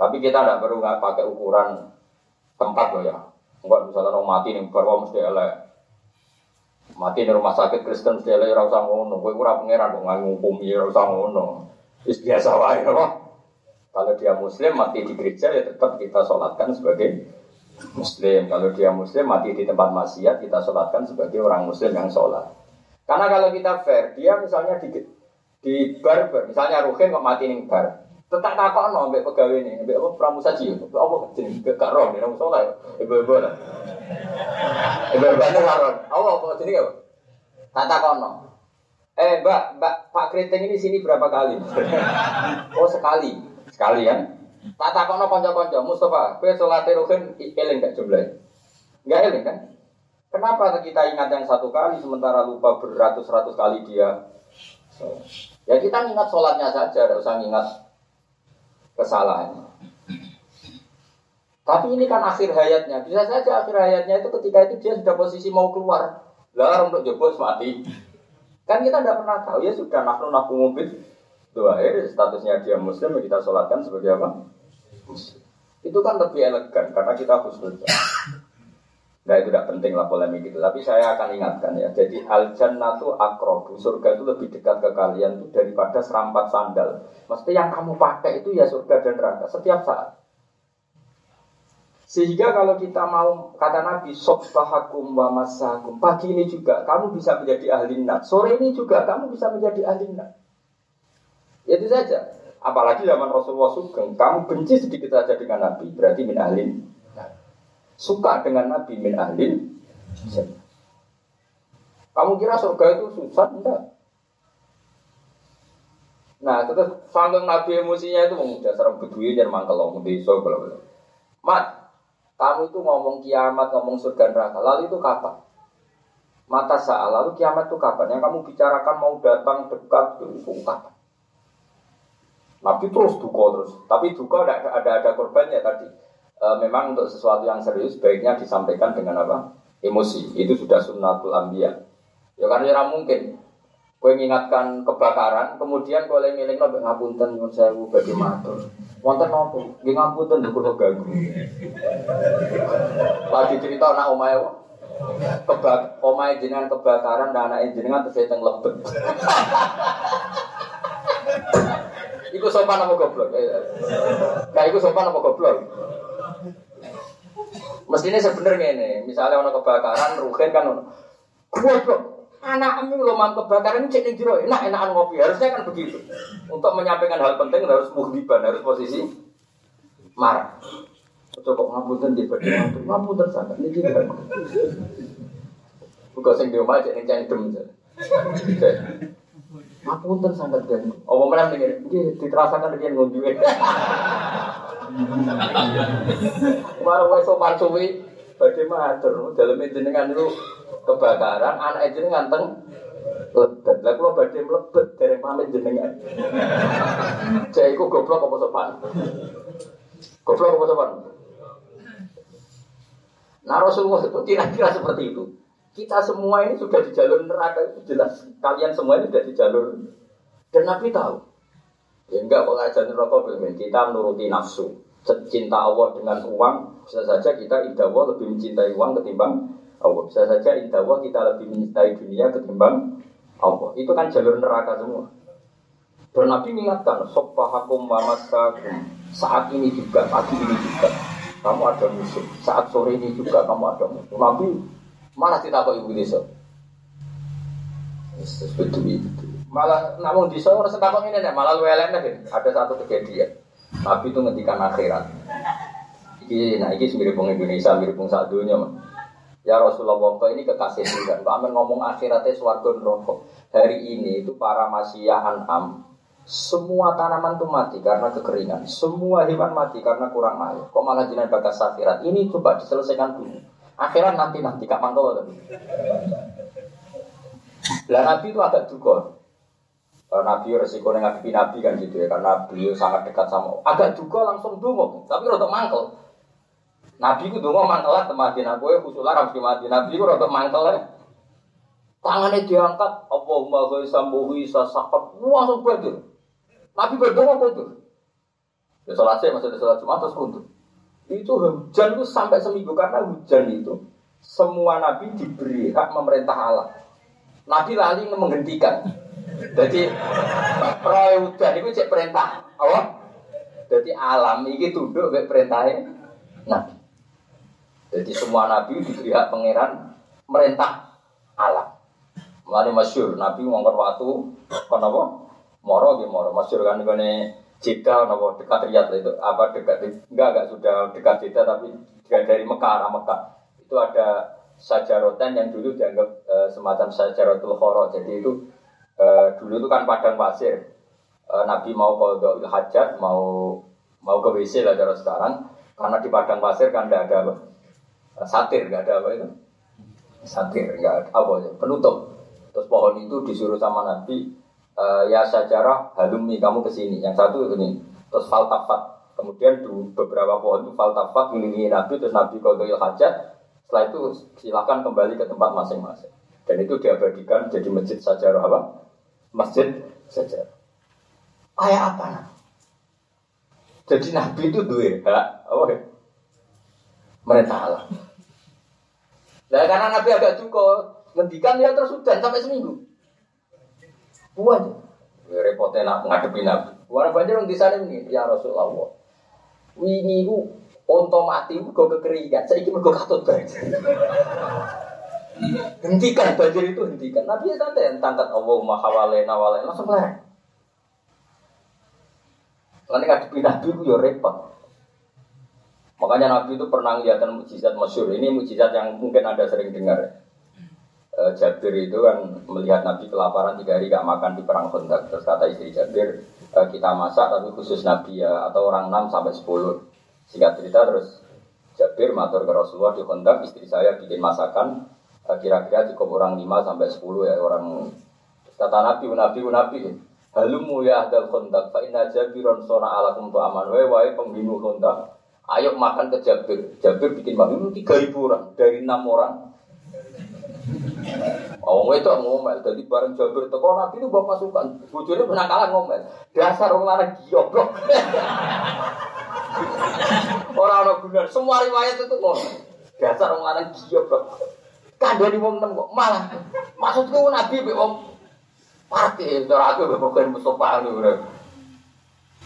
Tapi kita tidak perlu nggak pakai ukuran tempat loh ya. Enggak misalnya orang mati nih baru mesti elek. Mati di rumah sakit Kristen elek ora usah ngono. Kowe ora pangeran kok ngukumi ora usah ngono. Wis biasa wae apa? Kalau dia muslim mati di gereja ya tetap kita sholatkan sebagai muslim. Kalau dia muslim mati di tempat maksiat kita sholatkan sebagai orang muslim yang sholat. Karena kalau kita fair, dia misalnya di di bar, bar misalnya Ruhin kok mati nih bar, tetap takut no ambek pegawai ini, ambek apa pramusaji, apa jenis gak roh, nih nong sholat, ibu-ibu lah. Ibu-ibu karon, apa apa jenis apa? Tak takut no. Eh mbak, mbak Pak Kriting ini sini berapa kali? <laughs> oh sekali, sekali ya. Tak takut no konco-konco, Mustafa, kue sholat ruhin eling gak jumlahnya? Gak eling kan? Kenapa kita ingat yang satu kali sementara lupa beratus-ratus kali dia? Ya kita ingat sholatnya saja, tidak usah ingat kesalahannya. Tapi ini kan akhir hayatnya. Bisa saja akhir hayatnya itu ketika itu dia sudah posisi mau keluar. Lah untuk jebol mati. Kan kita tidak pernah tahu ya sudah nafnu nafnu mobil. Doa statusnya dia muslim kita sholatkan sebagai apa? Itu kan lebih elegan karena kita khusus. Nah itu tidak penting lah polemik itu. Tapi saya akan ingatkan ya. Jadi al jannatu akrobu. Surga itu lebih dekat ke kalian tuh daripada serampat sandal. Mesti yang kamu pakai itu ya surga dan neraka setiap saat. Sehingga kalau kita mau kata Nabi Sobbahakum wa masakum Pagi ini juga kamu bisa menjadi ahli nat Sore ini juga kamu bisa menjadi ahli nat itu saja Apalagi zaman Rasulullah Sugeng Kamu benci sedikit saja dengan Nabi Berarti min ahlin suka dengan Nabi min ahlin kamu kira surga itu susah? Enggak. Nah, terus sanggung Nabi emosinya itu mau dasar bedui dan mangkel ngomong desa kalau Mat, kamu itu ngomong kiamat, ngomong surga neraka. Lalu itu kapan? Mata saat lalu kiamat itu kapan? Yang kamu bicarakan mau datang dekat itu kapan? Nabi terus duka terus, tapi duka ada ada ada korbannya tadi e, memang untuk sesuatu yang serius baiknya disampaikan dengan apa? Emosi. Itu sudah sunnatul ambia. Ya karena tidak mungkin. Kue mengingatkan kebakaran, kemudian kue ngiling nabi ngapunten nyun sewu bagi matur. Wonten nopo? Nggih ngapunten lho kula ganggu. Lagi cerita anak omae kebak omae jenengan kebakaran dan anak jenengan terus teng lebet. Iku sopan apa goblok? Nah, iku sopan apa goblok? Mestinya sebenarnya ini, misalnya orang kebakaran, rugen kan, goblok, anakmu lo mau kebakaran cek ning jero enak enakan ngopi. Harusnya kan begitu. Untuk menyampaikan hal penting harus muhdiban harus posisi marah. Coba ngapunten di badan ngapunten sangat ini juga. Bukan sing diomah cek ning cangkem ngapunten sangat kan apa meneh ning iki diterasakan dengan ngunduwe <laughs> Marah wae sopan suwi badhe matur daleme jenengan niku kebakaran anak jenengan teng lebet. Lah kula badhe mlebet dereng pamit jenengan. Cek iku goblok apa sopan? Goblok apa sopan? Nah Rasulullah itu kira-kira seperti itu. Kita semua ini sudah di jalur neraka itu jelas. Kalian semua ini sudah di jalur dan Nabi tahu. Ya enggak pengajaran neraka kita menuruti nafsu. Cinta Allah dengan uang, bisa saja kita Allah lebih mencintai uang ketimbang Allah. Bisa saja Allah kita lebih mencintai dunia ketimbang Allah. Itu kan jalur neraka semua. Dan Nabi mengingatkan, sopahakum mamasakum. Saat ini juga, pagi ini juga. Kamu ada musuh. Saat sore ini juga kamu ada musuh. Nabi malah tidak kok ibu desa. Malah namun di sana orang ini malah lu elek Ada satu kejadian. Nabi itu ngendikan akhirat. Iki, nah iki mirip Indonesia, mirip saat dunia mah. Ya Rasulullah, kok ini kekasih juga. Mbak Amin ngomong akhiratnya suarga neraka. Hari ini itu para masyia am semua tanaman itu mati karena kekeringan. Semua hewan mati karena kurang air. Kok malah jinak bakas akhirat? Ini coba diselesaikan dulu. Akhirat nanti nanti kapan tapi. Lah Nabi itu agak duga. Nabi resiko ngadepi Nabi kan gitu ya karena beliau sangat dekat sama. Agak juga langsung dungo, tapi rotok mangkel. Nabi itu dong mantel lah temati aku ya khusus harus mati. Nabi itu rada mantel lah. Tangannya diangkat, Allahumma ghaisa mughisa sakat, langsung betul. Nabi berdoa betul. Ya sholat saya maksudnya sholat Jumat terus kuntur. Itu hujan itu sampai seminggu karena hujan itu semua nabi diberi hak memerintah Allah. Nabi lali menghentikan. Jadi roy hujan itu cek perintah Allah. Jadi alam ini tunduk ke perintahnya Nabi. Jadi semua nabi diberi hak pangeran merintah alam. Mulai masyur, nabi ngongkar waktu, apa? Moro di moro, masyur kan ini Jeddah, apa dekat Riyadh itu, apa dekat enggak enggak sudah dekat Jeddah tapi dari Mekah arah Mekah itu ada sajarotan yang dulu dianggap e, semacam sajarotul khoro. Jadi itu e, dulu itu kan padang pasir. E, Nabi mau ke hajat, mau mau ke WC lah cara sekarang. Karena di padang pasir kan tidak ada satir nggak ada apa itu? Satir nggak ada apa ya penutup. Terus pohon itu disuruh sama nabi e, ya sejarah halumi kamu ke sini yang satu ini terus faltafat. Kemudian di beberapa pohon itu faltafat melindungi nabi terus nabi kodoil hajat setelah itu silakan kembali ke tempat masing-masing. Dan itu diabadikan jadi masjid sejarah apa masjid sejarah kayak apa nah? jadi nabi itu dua hak apa ya mereka Allah. Nah karena Nabi agak cukup ngendikan ya terus hujan sampai seminggu. Buat ya, repotnya nak ngadepi Nabi. Warna banjir di sana ini ya Rasulullah. Wingi ku onto mati ku kekeringan. Saya ingin katut banjir. Hentikan banjir itu hentikan. Nabi ya santai tangkat Allahumma hawale nawale langsung lah. Lalu ngadepi Nabi ku ya repot. Makanya Nabi itu pernah melihat mujizat masyur. Ini mujizat yang mungkin Anda sering dengar. E, Jabir itu kan melihat Nabi kelaparan tiga hari gak makan di perang Khandaq. Terus kata istri Jabir, e, kita masak tapi khusus Nabi ya atau orang 6 sampai 10. Singkat cerita terus Jabir matur ke Rasulullah di Khandaq, istri saya bikin masakan kira-kira cukup orang 5 sampai 10 ya orang kata Nabi, Nabi, Nabi Halumu ya ahdal Khandaq fa inna Jabiron sona alakum tu aman wa wa pembunuh Khandaq Ayo makan ke Jabir. Jabir bikin makan tiga ribu orang dari enam orang. Oh, itu ngomel. Jadi bareng Jabir teko Nabi itu bapak suka. Bujurnya penangkalan ngomel. Dasar orang lanang goblok. <laughs> Orang-orang benar. Semua riwayat itu ngomel. Dasar orang lanang goblok. Kandani wong kok malah. Maksudku Nabi be wong parkir. Ora aku be bukan Mustafa ngono.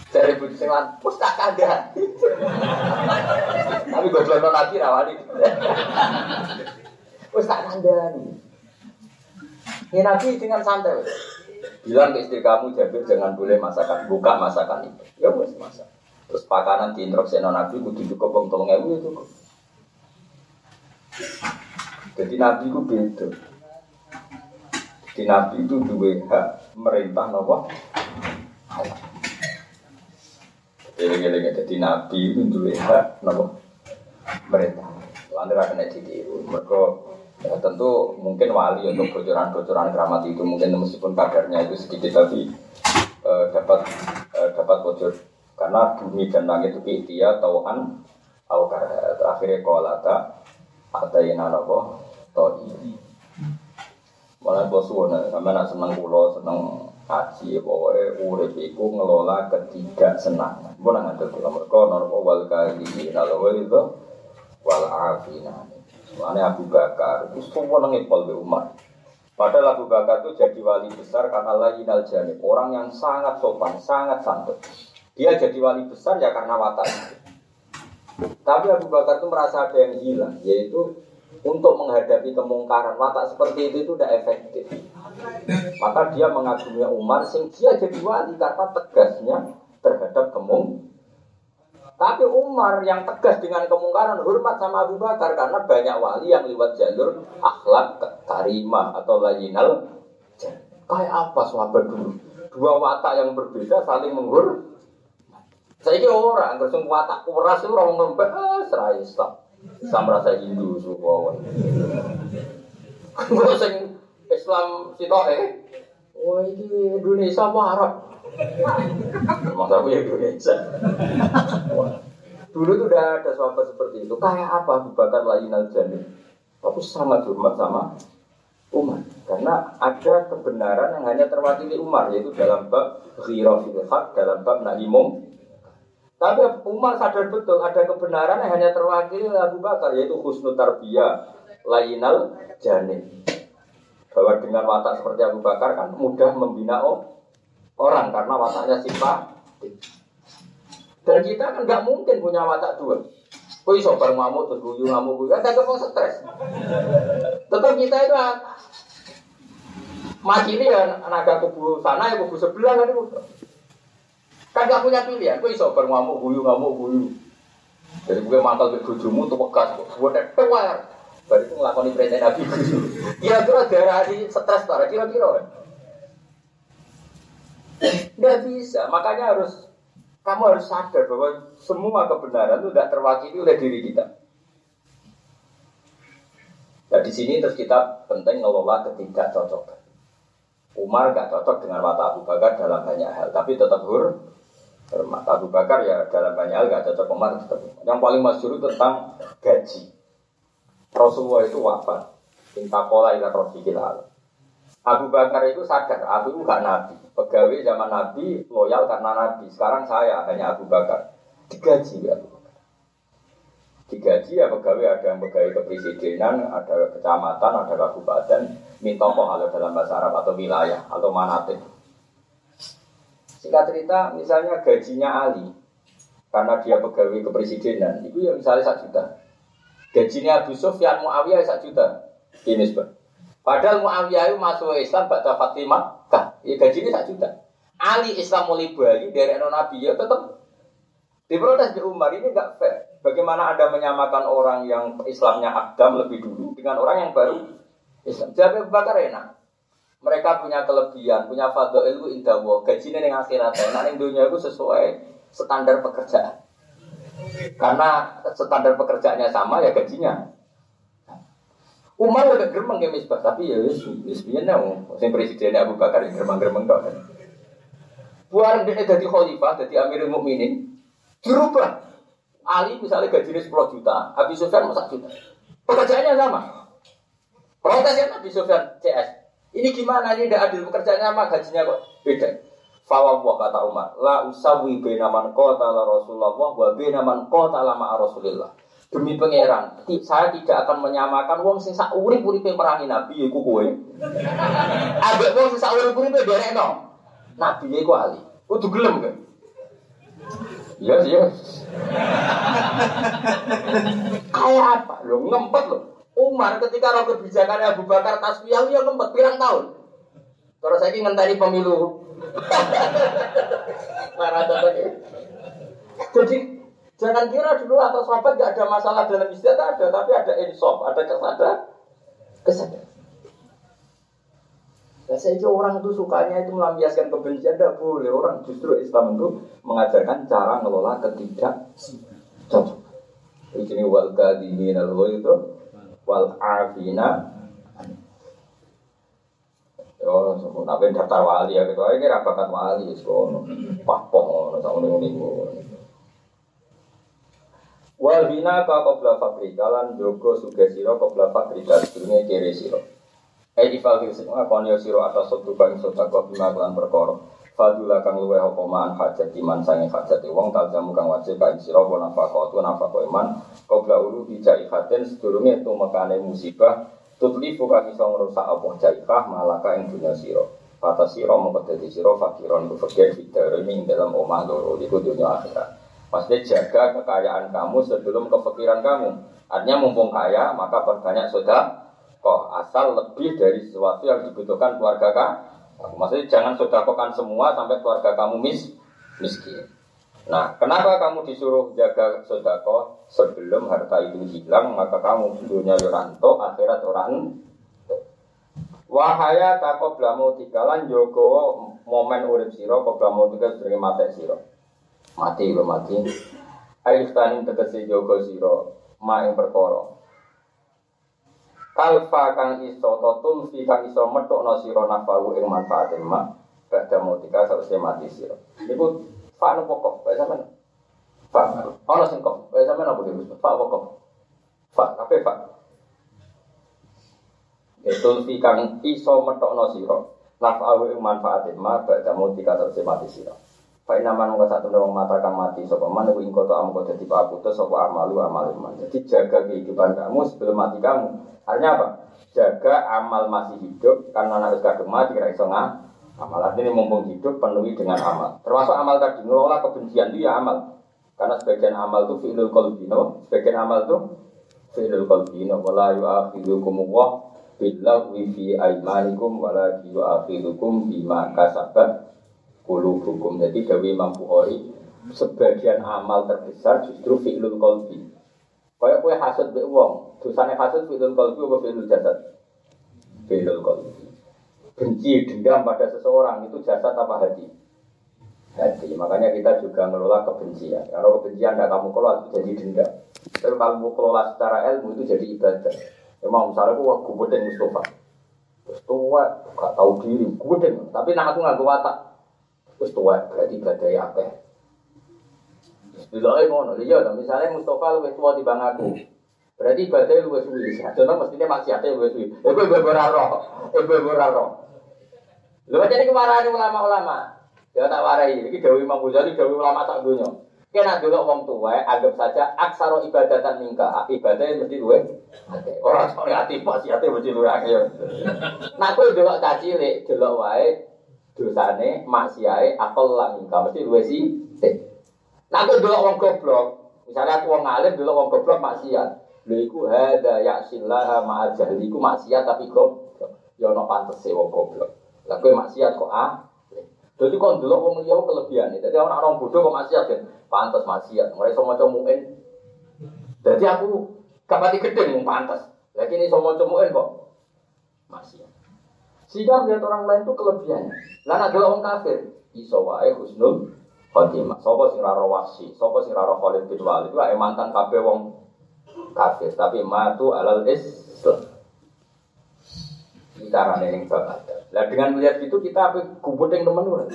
Dari bujuk sing lan, wis. Tapi gue jual nabi rawani. Wis tak kandhani. Ini nabi dengan santai. Bilang ke istri kamu Jabir jangan boleh masakan, buka masakan itu. Ya wes masak. Terus pakanan di introkseno nabi kudu cukup tolong ewu itu. Jadi nabi itu beda. Jadi nabi itu dua hak merintah nopo Eling-eling jadi nabi itu dua hak nopo merintah. Anda akan ditiru. Mereka ya, tentu mungkin wali untuk bocoran-bocoran keramat itu mungkin meskipun kadarnya itu sedikit tapi eh, dapat eh, dapat bocor karena bumi dan langit itu dia tauan au akhirnya ada yang nopo toi. Malah bos wana, sama nak seneng pulau seneng haji pokoknya urip iku ngelola ketiga senang pun nggak ada tuh mereka normal wal kali kalau itu wal afina. Soalnya Abu Bakar itu semua nengipol di umat Padahal Abu Bakar itu jadi wali besar karena lagi jani Orang yang sangat sopan, sangat santun. Dia jadi wali besar ya karena watak. Tapi Abu Bakar itu merasa ada yang hilang Yaitu untuk menghadapi kemungkaran. Watak seperti itu itu tidak efektif. Maka dia mengagumi Umar sing dia jadi wali karena tegasnya terhadap kemung tapi Umar yang tegas dengan kemungkaran hormat sama Abu Bakar karena banyak wali yang lewat jalur akhlak karimah atau layinal kayak apa sahabat dulu? Dua watak yang berbeda saling menghur saya kira orang terus watak kuras itu orang ngembek ah serai Islam Islam rasa Hindu semua sing Islam eh, Wah ini Indonesia apa Arab? Masa aku ya Indonesia. Dulu tuh udah ada sahabat seperti itu. Kayak apa Abu Bakar lain al Tapi sangat hormat sama Umar. Karena ada kebenaran yang hanya terwakili Umar. Yaitu dalam bab ghirah dalam bab nahimum. Tapi Umar sadar betul ada kebenaran yang hanya terwakili Abu Bakar. Yaitu husnul tarbiyah lainal janin bahwa dengan watak seperti Abu Bakar kan mudah membina orang karena wataknya sifat dan kita kan nggak mungkin punya watak dua Kau iso bareng ngamuk terus guyu ngamuk guyu kan stres. Tetap kita itu mati ini ya naga kubu sana ya kubu sebelah kan itu. Kan gak punya pilihan. Kau iso ngamuk guyu ngamuk guyu. Jadi gue mantel ke bujumu tuh bekas, gue tewer. Baru itu ngelakoni perintah Nabi. Kira-kira darah di stres para kira-kira. Tidak bisa, makanya harus kamu harus sadar bahwa semua kebenaran itu tidak terwakili oleh diri kita. Nah di sini terus kita penting ngelola ketiga cocok. Umar gak cocok dengan mata Abu Bakar dalam banyak hal, tapi tetap hur. Hormat Abu Bakar ya dalam banyak hal gak cocok Umar tetap. Yang paling masyhur tentang gaji. Rasulullah itu wafat. Minta pola ila rofiqil Abu Bakar itu sadar, aku itu gak nabi. Pegawai zaman nabi loyal karena nabi. Sekarang saya hanya Abu Bakar. Digaji ya Abu Bakar. Digaji ya pegawai ada yang pegawai kepresidenan, ada kecamatan, ada kabupaten. Minta kalau dalam bahasa Arab atau wilayah atau manatik. Singkat cerita, misalnya gajinya Ali, karena dia pegawai kepresidenan, itu ya misalnya satu juta. Gajinya Abu Sufyan Muawiyah satu juta. Ini sebab. Padahal Muawiyah itu masuk Islam pada Fatimah. Kah, ya gajinya satu juta. Ali Islam mulai bayi dari Nabi ya tetap diprotes di Umar ini enggak fair. Bagaimana Anda menyamakan orang yang Islamnya Adam lebih dulu dengan orang yang baru Islam? Jadi bakar enak. Mereka punya kelebihan, punya fadl ilmu indah gajinya yang akhirat. Nah, yang dunia itu sesuai standar pekerjaan. Karena standar pekerjaannya sama ya gajinya. Umar udah geremeng ya misbah, tapi ya wis wis piye nang sing Abu Bakar yang geremeng-geremeng kok. Buar dia jadi khalifah, jadi Amirul Mukminin, dirubah. Ali misalnya gajinya 10 juta, Abi Sufyan 1 juta. Pekerjaannya sama. Protesnya Abi Sufyan CS. Ini gimana ini tidak adil pekerjaannya sama, gajinya kok beda. Fawwah kata Umar, la usawi bena man qatala Rasulullah wa bena man qatala ma'a Rasulillah. Demi pangeran, saya tidak akan menyamakan wong sing sak urip-uripe nabi iku kowe. Ambek wong sing sak urip-uripe derekno. Nabi iku ali. Kudu gelem kan? Iya sih, ya. Kayak apa? Lo ngempet lo. Umar ketika roh kebijakan Abu Bakar tasbih ya ngempet pirang tahun. Terus saya ngenteni pemilu. <laughs> Marah Jadi jangan kira dulu atau sahabat gak ada masalah dalam istiadat ada, tapi ada insaf, ada kesadaran, kesadaran. Nah, saya orang itu sukanya itu melampiaskan kebencian, tidak boleh. Orang justru Islam itu mengajarkan cara ngelola ketidak cocok. Ini wal kadimin al itu wal afina. Yo, nabi daftar wali ya gitu. Ini rapakan wali, so, pahpoh, sama ini ini. Wal bina ka qabla fakri kalan jogo sugesiro qabla fakri kadune kiri siro. Eh ifal fil sing ngakon yo sira atas sotu bang sedekah bima kelan perkara. Fadula kang luweh apa man hajat iman sange hajat wong taljamu kang wajib kae sira apa nafaqah tu nafaqah iman qabla ulu bijai haten sedurunge tu mekane musibah tutlifu kang iso ngrusak apa jaifah malaka ing dunya sira. Kata sira mongko dadi sira fakiron ku fakir fitar ing dalam omah loro iku dunya akhirat. Maksudnya jaga kekayaan kamu sebelum kefikiran kamu. Artinya mumpung kaya maka perbanyak sudah kok asal lebih dari sesuatu yang dibutuhkan keluarga kamu. Maksudnya jangan sodakokan semua sampai keluarga kamu mis miskin. Nah, kenapa kamu disuruh jaga sodako sebelum harta itu hilang, maka kamu dunia yoranto, akhirat orang Wahaya tako blamu tikalan joko momen urip siro, kok blamu tiga sering mati siro. Mati lo mati. Ayo tanin tegesi joko siro, ma yang kalfa kang iso totul fi kang iso metokno sira nafahu ing manfaat ma badha mutika sausé mati sira. Niku fa no pokok bae sampean fa ono sing kok? Bae sampean apa dhewe fa pokok fa kape fa itu fi kang iso metokno sira nafahu ing manfaat ma badha mutika sausé mati sira Pak nama nunggu satu dong mata kang mati, mana gue ingkoto amu kau jadi paputus, sopo amalu amal. Jadi jaga kehidupan kamu sebelum mati kamu. Artinya apa? Jaga amal masih hidup, karena harus kadung mati, kira iso Amal artinya mumpung hidup penuhi dengan amal. Termasuk amal tadi ngelola kebencian itu ya amal. Karena sebagian amal itu fi'lul qalbino, sebagian amal itu fi'lul qalbino. Wala yu'akhidukum Allah billahi fi aimanikum wala yu'akhidukum bima kasabat Kulu hukum jadi Dewi mampu ori sebagian amal terbesar justru fi'lul kolbi. Kaya kue hasud be wong, dosane hasud fi'lul kolbi apa fi'lul jasad? Fi'lul kolbi. Benci dendam pada seseorang itu jasad apa hati? Hati. Makanya kita juga ngelola kebencian. Kalau kebencian tidak kamu kelola itu jadi dendam. Tapi kalau kamu kelola secara ilmu itu jadi ibadah. Emang misalnya aku wah gue Mustafa. Terus tua, gak tahu diri, gue Tapi nak aku nggak watak. Tua berarti badai apa? Bila ngono, iya misalnya Mustafa lebih tua di bang aku. Berarti badai lebih suwi. Contoh mestinya maksiatnya lebih suwi. Eh gue beraro, gue beraro. Lu jadi kemarahan ulama-ulama. Ya tak warai. Ini Dewi Imam Ghazali, Dewi ulama tak dunia. Kena dulu wong tua, anggap saja aksaro ibadatan mingka. Ibadahnya mesti luwe. Orang soalnya hati maksiatnya mesti luwe akhir. Nah, aku dulu caci lek, dulu wae dosane maksiate akal lan ingkang mesti luwe sih. Nah aku delok wong goblok, misalnya aku wong alim delok wong goblok maksiat. Lha iku hada ya'sillaha ma'a iku maksiat tapi goblok. Ya ono pantese wong goblok. Lah kowe maksiat kok ah? Jadi kok delok wong liya kelebihan. Jadi orang orang bodoh kok maksiat kan? Pantes maksiat. Mulai iso maca muin. Jadi aku kapati gedeng mung pantes. Lagi ini iso maca muin kok maksiat. Sehingga melihat orang lain itu kelebihannya. Lalu ada orang kafir, iso wae husnul khotimah. Sopo sing raro wasi, sopo sing raro Khalid bin Walid, wae mantan kabeh wong kafir, tapi matu alal Islam. Bicara neneng babat. Lah dengan melihat itu kita apa yang temen ora.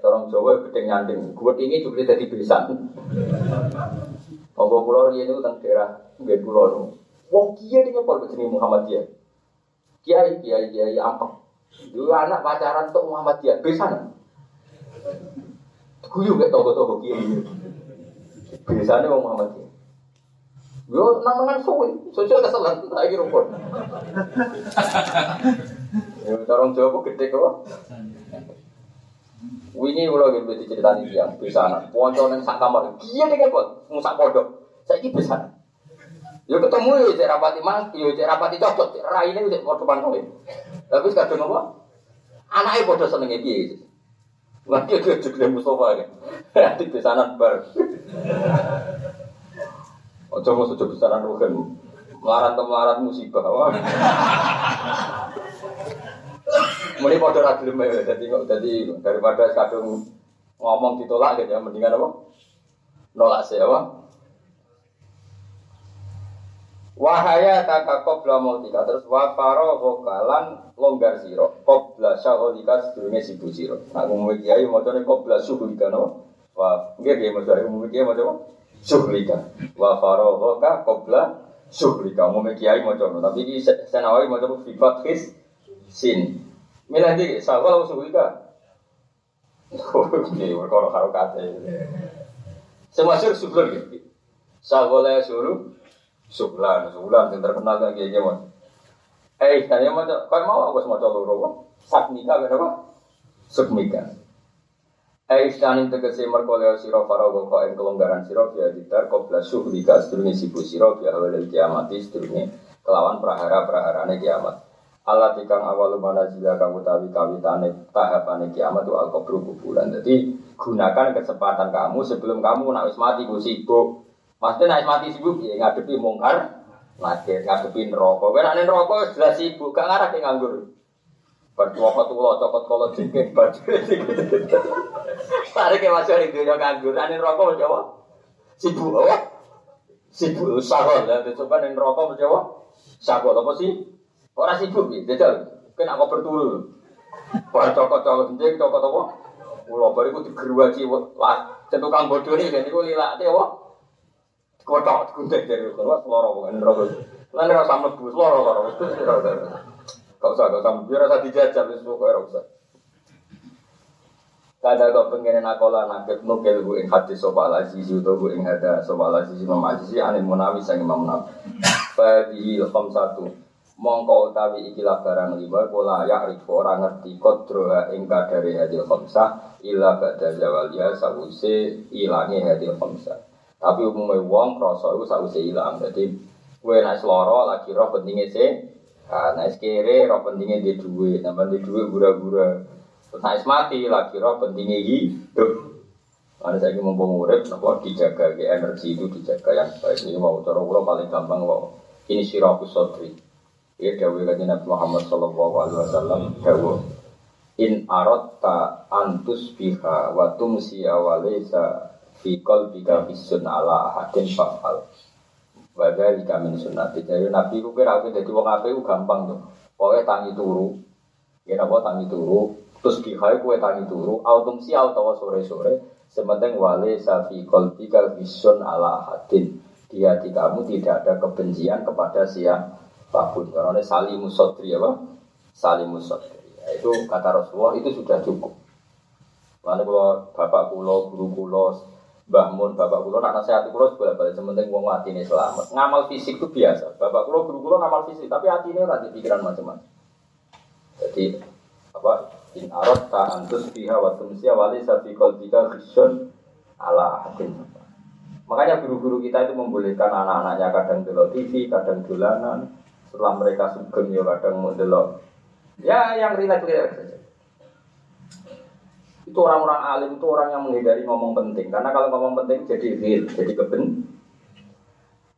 Orang Jawa gedeng nyanding, kubut ini juga jadi besan. Monggo pulau ini itu tentang daerah nggak pulau. Wong kia dengan pol Muhammadiyah. Kiai, kiai, kiai ampang. Dulu anak pacaran untuk Muhammadiyah, besan. Guyu gak toko-toko kiai. Biasanya orang Muhammadiyah. Yo namangan suwi, sosial keselan lagi rumput. Ya orang Jawa gede kok. Wingi kula nggih mesti critani tiyang besanan. Ponco ning sak kamar. Kiye nek kok musak pondok. Saiki besan. Yo ketemu yo cek rapati mang, yo cek rapati cocok, cek raine cek padha pantole. Tapi kadang apa? Anake padha senenge piye. Lagi itu juga Mustafa <laughs> ya. Di besanan bar. Ojo mau sudah besanan rugen. Melarat ke melarat musibah. Muni padha ra gelem ya dadi kok dadi daripada kadung ngomong ditolak gitu ya mendingan apa? Nolak sih apa? Wahaya taka qabla mautika terus wa faro vokalan longgar siro qabla syagholika sedurunge sibu siro. Nah umum kiai macane qabla syughlika no. Wa nggih nggih macane umum kiai macane syughlika. Wa faro voka qabla syughlika umum kiai macane tapi iki senawi macane sifat his sin. Milih di sawal syughlika. Oke, <laughs> perkara karo kate. Semasuk syukur gitu. Sawale suruh Sublan, sublan yang terkenal kan kayak gimana? Eh, tanya mau kau mau aku semua coba robo? Sakmika berapa? Sukmika. Eh, istanin tegese merkoleo siro farago kau yang kelonggaran siro via ditar kau belas suhlika sedurungi sibu siro via awal kiamati sedurungi kelawan prahara prahara kiamat. Allah tikang awal mana jika kamu tahu kawitane tahapane kiamat itu alkobru kuburan. Jadi gunakan kesempatan kamu sebelum kamu nak mati gue sibuk Maksudnya naik mati sibuk ya ngadepi mungkar, nakir ngadepi rokok. Karena nih rokok sudah sibuk, gak ngarah yang nganggur. Berdua apa tuh lo copot kalau dikit baju Tarik ke masuk di dunia nganggur. Ane rokok menjawab sibuk apa? Sibuk sahol ya. Coba nih rokok menjawab sahol apa sih? Orang sibuk ya, jajal. Kena apa berturu? Bar cokot cokot jenjang cokot apa? Ulo bariku digeruaci lah. Centukang bodoh nih, jadi gue lilak apa? Kotok gunting dari keluar seloro bukan rokok. Lain rasa mlebu seloro karo. Kau usah, kau usah, biar rasa dijajal wis pokoke ora usah. Kada kau pengen nakola nakep nukel gue ing hati sopa ala sisi atau gue ing hada sopa ala sisi mama sisi anil munawi sang imam nabi. Fadihi ilham satu. Mongko utawi ikilah barang lima pola ya riko orang ngerti kodroha ing kadari hadil khamsah ila ba'da zawaliya sawuse ilangi hadil khamsah. Tapi umumnya wong kroso itu sausé ilang. Jadi gue naik seloro lagi roh pentingnya sih. Nah, naik kere roh pentingnya di duit, nambah di duit gura-gura. Naik mati lagi roh pentingnya hidup. Ada saya ingin mumpung urip, nopo dijaga ke energi itu dijaga yang baik. Ini mau cara pulau paling gampang wow. Ini siraku sotri. Ya dawuh kanjeng Nabi Muhammad sallallahu alaihi wasallam dawuh in ta antus biha wa tumsi fi qalbika bisun ala ahadin fa'al. Wa dzalika min sunnati. Jadi nabi ku kira aku dadi wong ku gampang tuh pokoke tangi turu. Ya napa tangi turu? Terus bihai kue tangi turu autumn si utawa sore-sore sementing wale safi qalbika bisun ala ahadin. Di hati kamu tidak ada kebencian kepada siapa pun. Karena salimus sodri apa? Salimus sodri. Ya, itu kata Rasulullah itu sudah cukup. Lalu kalau bapak kulo, guru kulo, Mbah Mun, bapak kulo, nak nasihat kulo boleh balik sementing hati ini selamat. Ngamal fisik itu biasa. Bapak kulo, guru kulo ngamal fisik, tapi hati ini nanti pikiran macam-macam. Jadi apa? In arot ta antus biha wa tumsiya wali safi qalbika khisyun ala hadin. Makanya guru-guru kita itu membolehkan anak-anaknya kadang delok TV, kadang dolanan. Setelah mereka sugeng ya kadang mau. Ya yang rileks-rileks saja. Itu orang-orang alim itu orang yang menghindari ngomong penting. Karena kalau ngomong penting jadi real, jadi keben.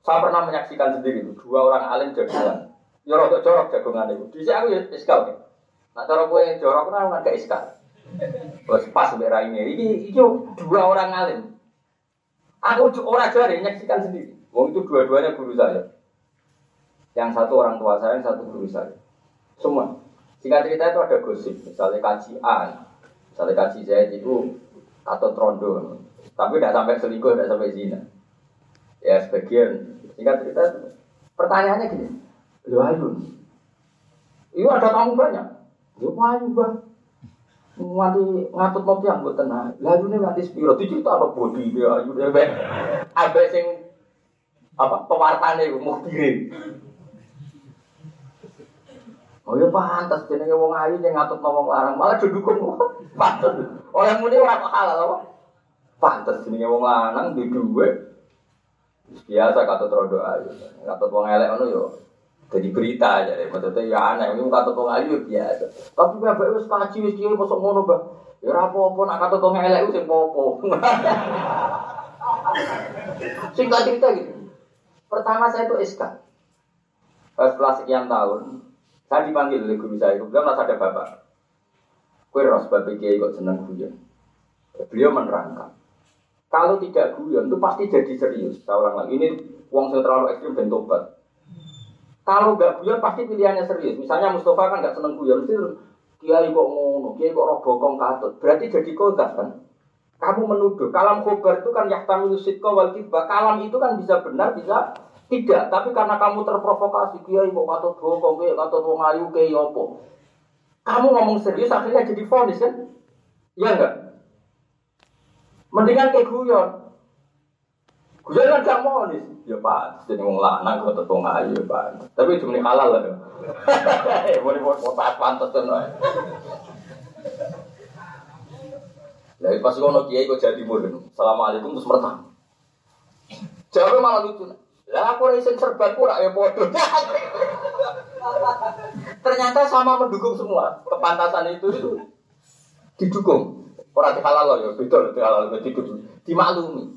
Saya pernah menyaksikan sendiri itu dua orang alim jagungan. Ya rada jorok jagungan itu. Di aku ya iskal nih. Nah cara gue jorok kan nggak gak iskal. Terus pas merah ini, ini itu dua orang alim. Aku orang jari menyaksikan sendiri. Wong itu dua-duanya guru saya. Yang satu orang tua saya, yang satu guru saya. Semua. Singkat cerita itu ada gosip, misalnya kaji A, Misalnya kasih saya itu atau trondo, tapi tidak sampai selingkuh, tidak sampai zina. Ya sebagian. Singkat cerita pertanyaannya gini, lu ayu, itu ada tamu banyak, lu ayu bah, nganti ngatut kopi yang buat tenang, lalu nih nganti spiro, itu cerita apa body dia ayu dia, abe sing apa pewartane mau kirim. Oh ya pantas jenenge wong ayu yang ngatut ngomong larang malah didukung pantas. Oleh muni ora halal apa? Pantas jenenge wong lanang di duwe. Biasa kata rodo ayu. Katut wong elek ngono yo jadi berita aja deh. Maksudnya ya aneh, ini kata wong ayu biasa. Tapi bapak wis kaji wis kiai kosong ngono, Bang. Ya apa-apa nak kata wong elek sing popo. <laughs> Singkat cerita gitu. Pertama saya itu SK. Setelah sekian tahun, saya dipanggil oleh guru saya, kemudian masih ada bapak. Kue ros bapak kiai kok seneng guyon. Beliau menerangkan, kalau tidak guyon itu pasti jadi serius. Saya ulang lagi, ini uang yang terlalu ekstrim dan tobat. Kalau nggak guyon pasti pilihannya serius. Misalnya Mustafa kan nggak seneng guyon, itu kiai kok ngono, kiai kok roh bokong katut. Berarti jadi kodas kan? Kamu menuduh. Kalam khobar itu kan yahtamilu sidqa wal Kalam itu kan bisa benar, bisa tidak, tapi karena kamu terprovokasi, kiai kok katut bokong, kiai katut wong ayu, kiai opo. Kamu ngomong serius, akhirnya jadi fonis kan? Iya enggak? Mendingan kayak guyon. Guyon kan gak monis. Ya pak, jadi wong lanang kok tetep ayu pak. Tapi cuma halal lah. <laughs> Boleh buat kota pantas tuh Lah pas ngono kiai kok jadi bodoh. Assalamualaikum terus mertam. Jawabnya malah lucu. Lah aku resen serban pura ya bodoh. Ternyata sama mendukung semua. Kepantasan itu itu didukung. Orang halal loh ya, betul, halal didukung. Dimaklumi.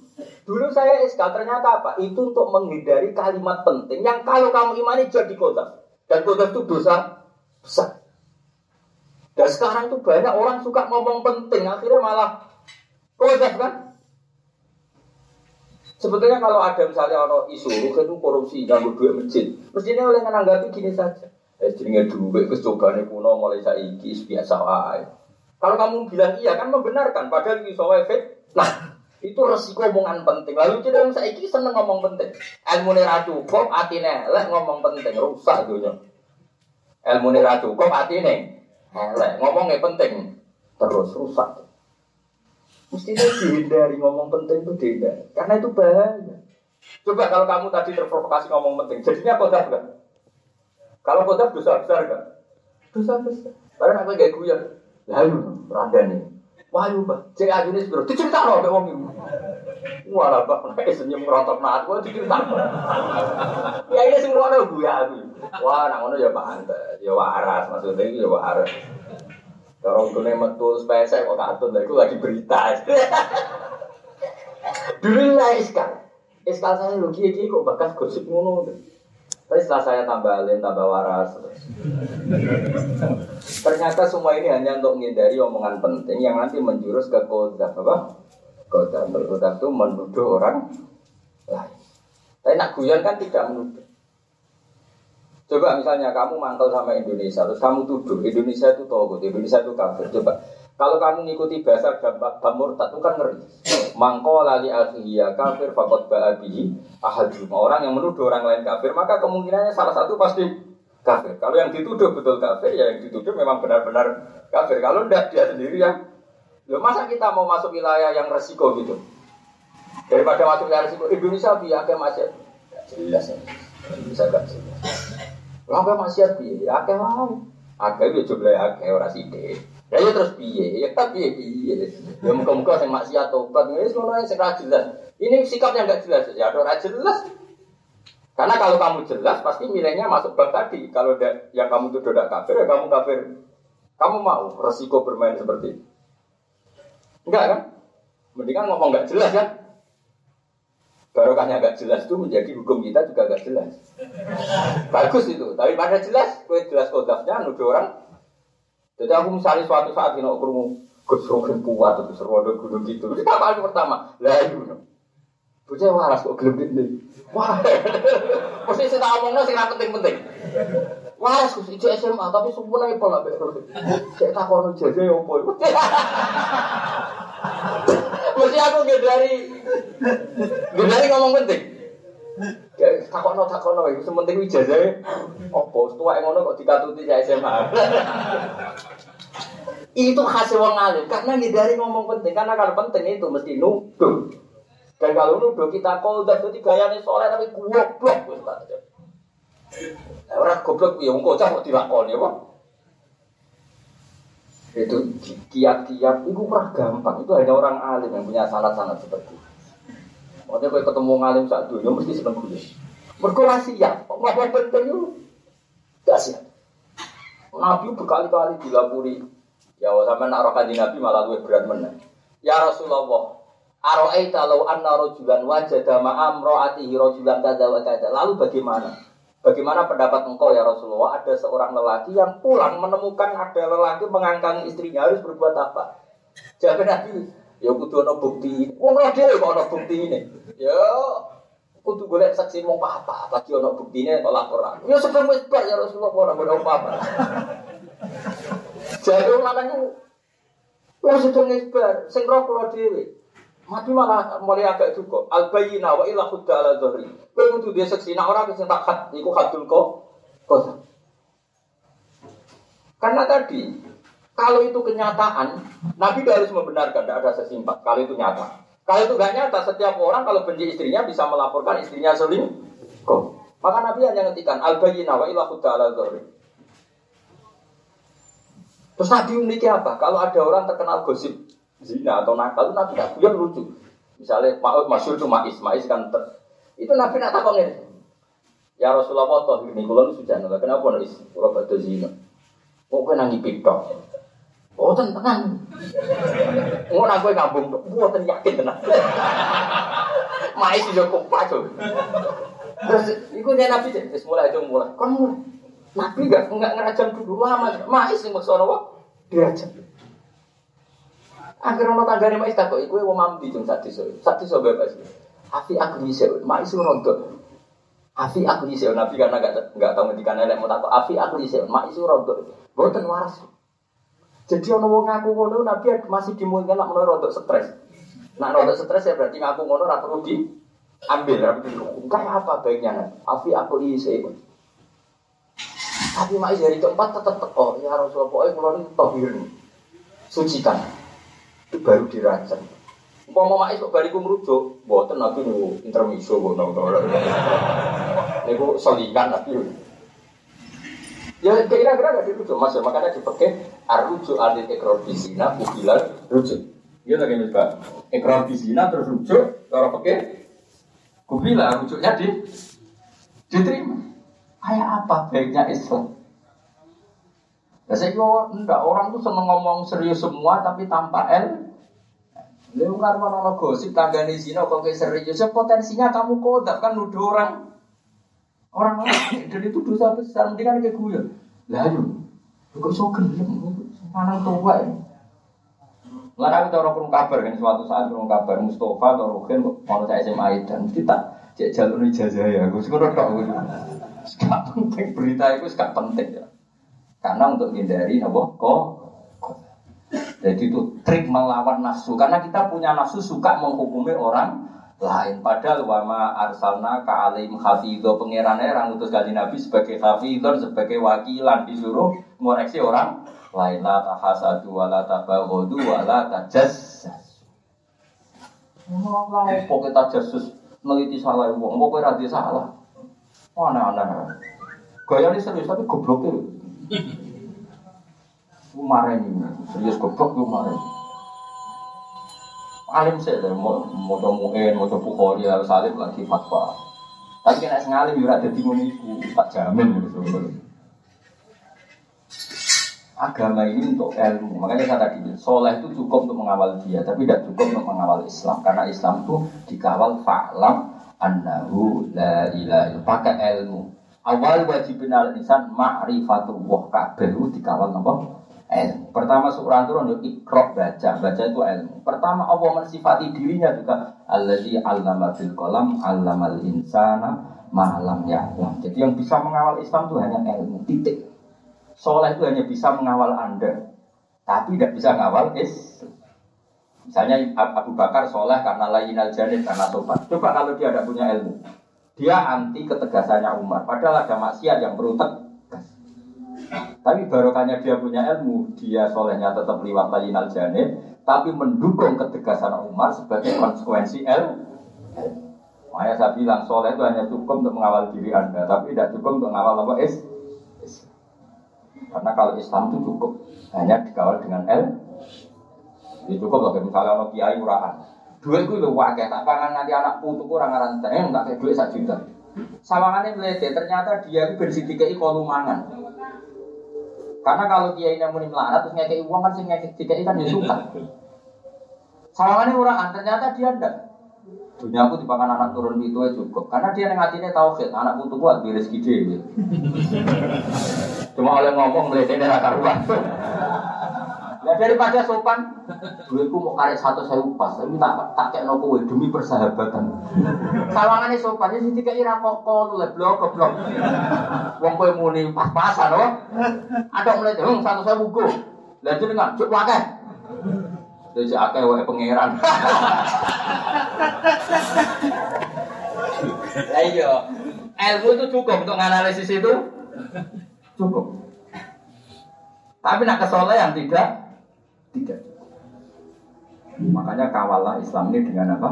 Dulu saya SK ternyata apa? Itu untuk menghindari kalimat penting yang kalau kamu imani jadi kota. Dan kota itu dosa besar. Dan sekarang tuh banyak orang suka ngomong penting, akhirnya malah kota kan? Sebetulnya kalau ada misalnya ono isu itu korupsi ganggu duit masjid, mestinya oleh menanggapi gini saja. Eh jenenge duit kecobaan kuno mulai saiki biasa wae. Kalau kamu bilang iya kan membenarkan padahal iso efek. Nah, itu resiko omongan penting. Lalu jadi orang saiki seneng ngomong penting. Ilmu ra cukup, atine elek ngomong penting, rusak dunia. Ilmu ra cukup, atine elek ngomongnya penting, terus rusak. Mestinya dihindari ngomong penting itu dihindari. Karena itu bahaya. Coba kalau kamu tadi terprovokasi ngomong penting, jadinya kodaf kan? Kalau kodaf dosa besar kan? Dosa besar. Karena aku gak guyon. Lalu, rada nih. Wah, pak, cek aja nih sebelum dicerita loh, kayak wong. Wah, lah pak, kayak senyum merontok naat, wah dicerita. Ya ini semua ada gue. Wah, ngono ya pantes, ya waras maksudnya ya waras. Kalau gue metu spesek kok katun, itu lagi berita. Dulu lah iskal. Iskal saya lu kiai kok bakas gosip ngono. Tapi setelah saya tambah alim, tambah waras. Ternyata semua ini hanya untuk menghindari omongan penting yang nanti menjurus ke kota apa? Kota berkota itu menuduh orang lain. Tapi nak guyon kan tidak menuduh. Coba misalnya kamu mangkel sama Indonesia, terus kamu tuduh Indonesia itu togut, Indonesia itu kafir. Coba kalau kamu ngikuti bahasa gambar murtad itu kan ngeri. Mangko lali akhiya kafir fakot ba'abihi ahadum. Orang yang menuduh orang lain kafir, maka kemungkinannya salah satu pasti kafir. Kalau yang dituduh betul kafir, ya yang dituduh memang benar-benar kafir. Kalau tidak dia sendiri yang Loh, masa kita mau masuk wilayah yang resiko gitu? Daripada masuk wilayah resiko, Indonesia biar masih jelas ya. Bisa gak jelas. Lah apa maksiat piye? Akeh wae. Akeh yo jumlah akeh ora sithik. Ya yo terus piye? Ya tapi piye piye. Ya muka-muka sing maksiat tobat wis ngono sing jelas. Ini sikap yang enggak jelas. Ya ora jelas. Karena kalau kamu jelas pasti nilainya masuk bab tadi. Kalau yang kamu tuh tidak kafir, ya kamu kafir. Kamu mau resiko bermain seperti itu? Enggak kan? Mendingan ngomong enggak jelas kan? Barokahnya agak jelas itu menjadi hukum kita juga agak jelas. Bagus itu, tapi pada jelas, kue jelas kodafnya nuduh orang. Jadi aku misalnya suatu saat ini aku mau kesrokan kuat atau serwodo gunung gitu. Itu apa pertama? Lah itu. Bocah waras kok gelem ini. Wah. Mesti saya tak omongno sing penting-penting. Waras Gus ijo SMA tapi sempurna ipo lah. Saya tak kono jaga opo. Mesti aku dari dari ngomong penting. Takono takono itu sementing ijazah opo tua yang ngono kok dikatuti saya SMA. itu hasil wong alim karena dari ngomong penting karena kalau penting itu mesti nuduh. Dan kalau nuduh kita koldak itu gayanya soleh tapi goblok Orang goblok ya wong kocak kok dilakoni apa? Itu kiat-kiat itu kurang gampang. Itu hanya orang alim yang punya sanat-sanat seperti itu. Makanya kalau ketemu ngalim saat dunia mesti seneng gue. Berkolasi ya, ngomong penting itu. Siap. Nabi berkali-kali dilapuri. Ya sampai nak roh Nabi malah gue berat menang. Ya Rasulullah, Aro'aita law anna rojulan wajada ma'am ro'atihi rojulan kada wa kada. Lalu bagaimana? Bagaimana pendapat engkau ya Rasulullah? Ada seorang lelaki yang pulang menemukan ada lelaki mengangkang istrinya harus berbuat apa? Jawab Nabi, ya kudu ana bukti. Wong ora dhewe kok ana bukti ini. Ya kudu golek saksi mau apa bagi ana buktine kok laporan. Ya sebelum wis ya Rasulullah ora ono apa-apa. Jadi lanang ku wong sedeng isbar, sing roh kula dhewe. Mati malah mulai agak cukup. Al bayyina wa ila khudda ala. Kowe kudu dia seksi nak ora sing tak khat iku kok. Kok. Karena tadi kalau itu kenyataan, Nabi harus membenarkan, tidak ada sesimpat. Kalau itu nyata. Kalau itu gak nyata, setiap orang kalau benci istrinya bisa melaporkan istrinya Kok. Maka Nabi hanya ngertikan al bayyina wa ila khudda ala. Terus Nabi memiliki apa? Kalau ada orang terkenal gosip zina atau nakal itu Nabi tidak guyon lucu. Misalnya Pak Masyur cuma Ismail kan ter... itu Nabi nak takon ini. Ya Rasulullah toh ini kalau sudah nolak kenapa nulis kalau batu zina? Kok kau nangi pitok? Oh tenang. Mau nak gue ngambung, buat yakin tenang. Mais juga kompak Terus itu dia Nabi deh, mulai itu mulai. Kan mulai. Nabi enggak enggak ngerajam dulu lama. Mais sing maksud apa? Dirajam. Akhirnya orang tanggane mais takut, iku wong mamdi cung sak desa. Sak desa bebas. Afi aku bisa, mais rontok. Afi aku bisa, Nabi karena gak gak tahu ngendikan elek mau takut. Afi aku bisa, mais rontok. Boten waras. Jadi orang mau ngaku ngono Nabi masih dimungkinkan nak menawa rontok stres. Nak rontok stres ya berarti ngaku ngono ora perlu diambil. Kayak apa baiknya? Afi aku bisa. Tapi mais dari keempat tetap teko. Ya Rasulullah, pokoknya kalau ini tohir sucikan itu baru dirancang. Mau mais kok bariku merujuk, buatan nabi nu intermiso nong nong. Niku selingan nabi. Ya kira-kira gak dirujuk mas, makanya dipakai arrujuk adil ekor bisina bukilan rujuk. Iya lagi pak, ekor bisina terus rujuk, kalau pakai kubila rujuknya di diterima. Kayak apa baiknya Islam? Ya saya kira enggak orang tuh seneng ngomong serius semua tapi tanpa L. Lalu kan mana gosip tangga di sini kok serius ya potensinya kamu kodak kan nuduh orang orang lain dan itu dosa besar mendingan kayak gue. Lah yuk, kok so gelem mana tua ya. Lalu kita orang kurung kabar kan suatu saat kurung kabar Mustafa atau Rukin mau saya SMA dan kita cek jalur ijazah ya, gue sekarang tak gue. Gak penting berita itu gak penting ya. Karena untuk menghindari apa? Kok jadi itu trik melawan nafsu. Karena kita punya nafsu suka menghukumi orang lain. Padahal wama arsalna ka alim hafidho. Pangeran orang utus kali nabi sebagai hafidhon sebagai wakilan. Disuruh mengoreksi orang lain. La tahasadu wa la tabaghadu wa la tajassus Ngomong apa kita jasus meliti salah uang, pokoknya rati salah. Aneh-aneh. Gaya ini serius tapi gobloknya. Ini, serius goblok gue marah. Alim sih, mau mau comuin, mau bukhori, harus alim lagi fatwa. Tapi kena sengalim juga ada bingung itu, tak jamin gitu. Agama ini untuk ilmu, makanya saya tadi soleh itu cukup untuk mengawal dia, tapi tidak cukup untuk mengawal Islam, karena Islam itu dikawal fa'lam annahu la ilaha pakai ilmu. Awal wajib al insan ma'rifatullah kabeh dikawal napa? Ilmu. Pertama surah turun untuk ikro baca, baca itu ilmu. Pertama Allah mensifati dirinya juga allazi 'allama bil qalam 'allamal insana malam ya'lam. Jadi yang bisa mengawal Islam itu hanya ilmu, titik. Soleh itu hanya bisa mengawal Anda, tapi tidak bisa mengawal Islam. Misalnya Abu Bakar soleh karena lain al janib karena sobat. Coba kalau dia tidak punya ilmu, dia anti ketegasannya Umar. Padahal ada maksiat yang tegas. Tapi barokahnya dia punya ilmu, dia solehnya tetap liwat lain al janib, tapi mendukung ketegasan Umar sebagai konsekuensi ilmu. Makanya saya bilang soleh itu hanya cukup untuk mengawal diri anda, tapi tidak cukup untuk mengawal apa is. Karena kalau Islam itu cukup hanya dikawal dengan L. Itu ya cukup loh, misalnya ono kiai murahan. Dua itu lo wakai, tak pangan nanti anak putu kurang ngaran tanya, nggak kayak duit satu juta. Sawangannya melihat ternyata dia itu bersih tiga kolumangan. Karena kalau dia ini muni melarat terus ngekei uang kan sih ngekei kan dia suka. Sawangannya murahan, ternyata dia ndak. Dunia aku dipakan anak turun itu ya cukup. Karena dia yang hatinya tauhid, anak putu buat beres gede. Cuma oleh ngomong melihat ini raka Ya daripada sopan, duitku mau karek satu saya upas, tapi tak tak kayak nopo demi persahabatan. Sawangannya sopan, ini tiga ira koko, le blok blok. Wong kowe muni pas-pasan, loh. Ada mulai dong satu saya buku. Lihat dengan cuk wakai. Jadi akeh wae pangeran. Lah iya, ilmu itu cukup untuk menganalisis itu. Cukup. Tapi nak kesolehan tidak tidak. Makanya kawalah Islam ini dengan apa?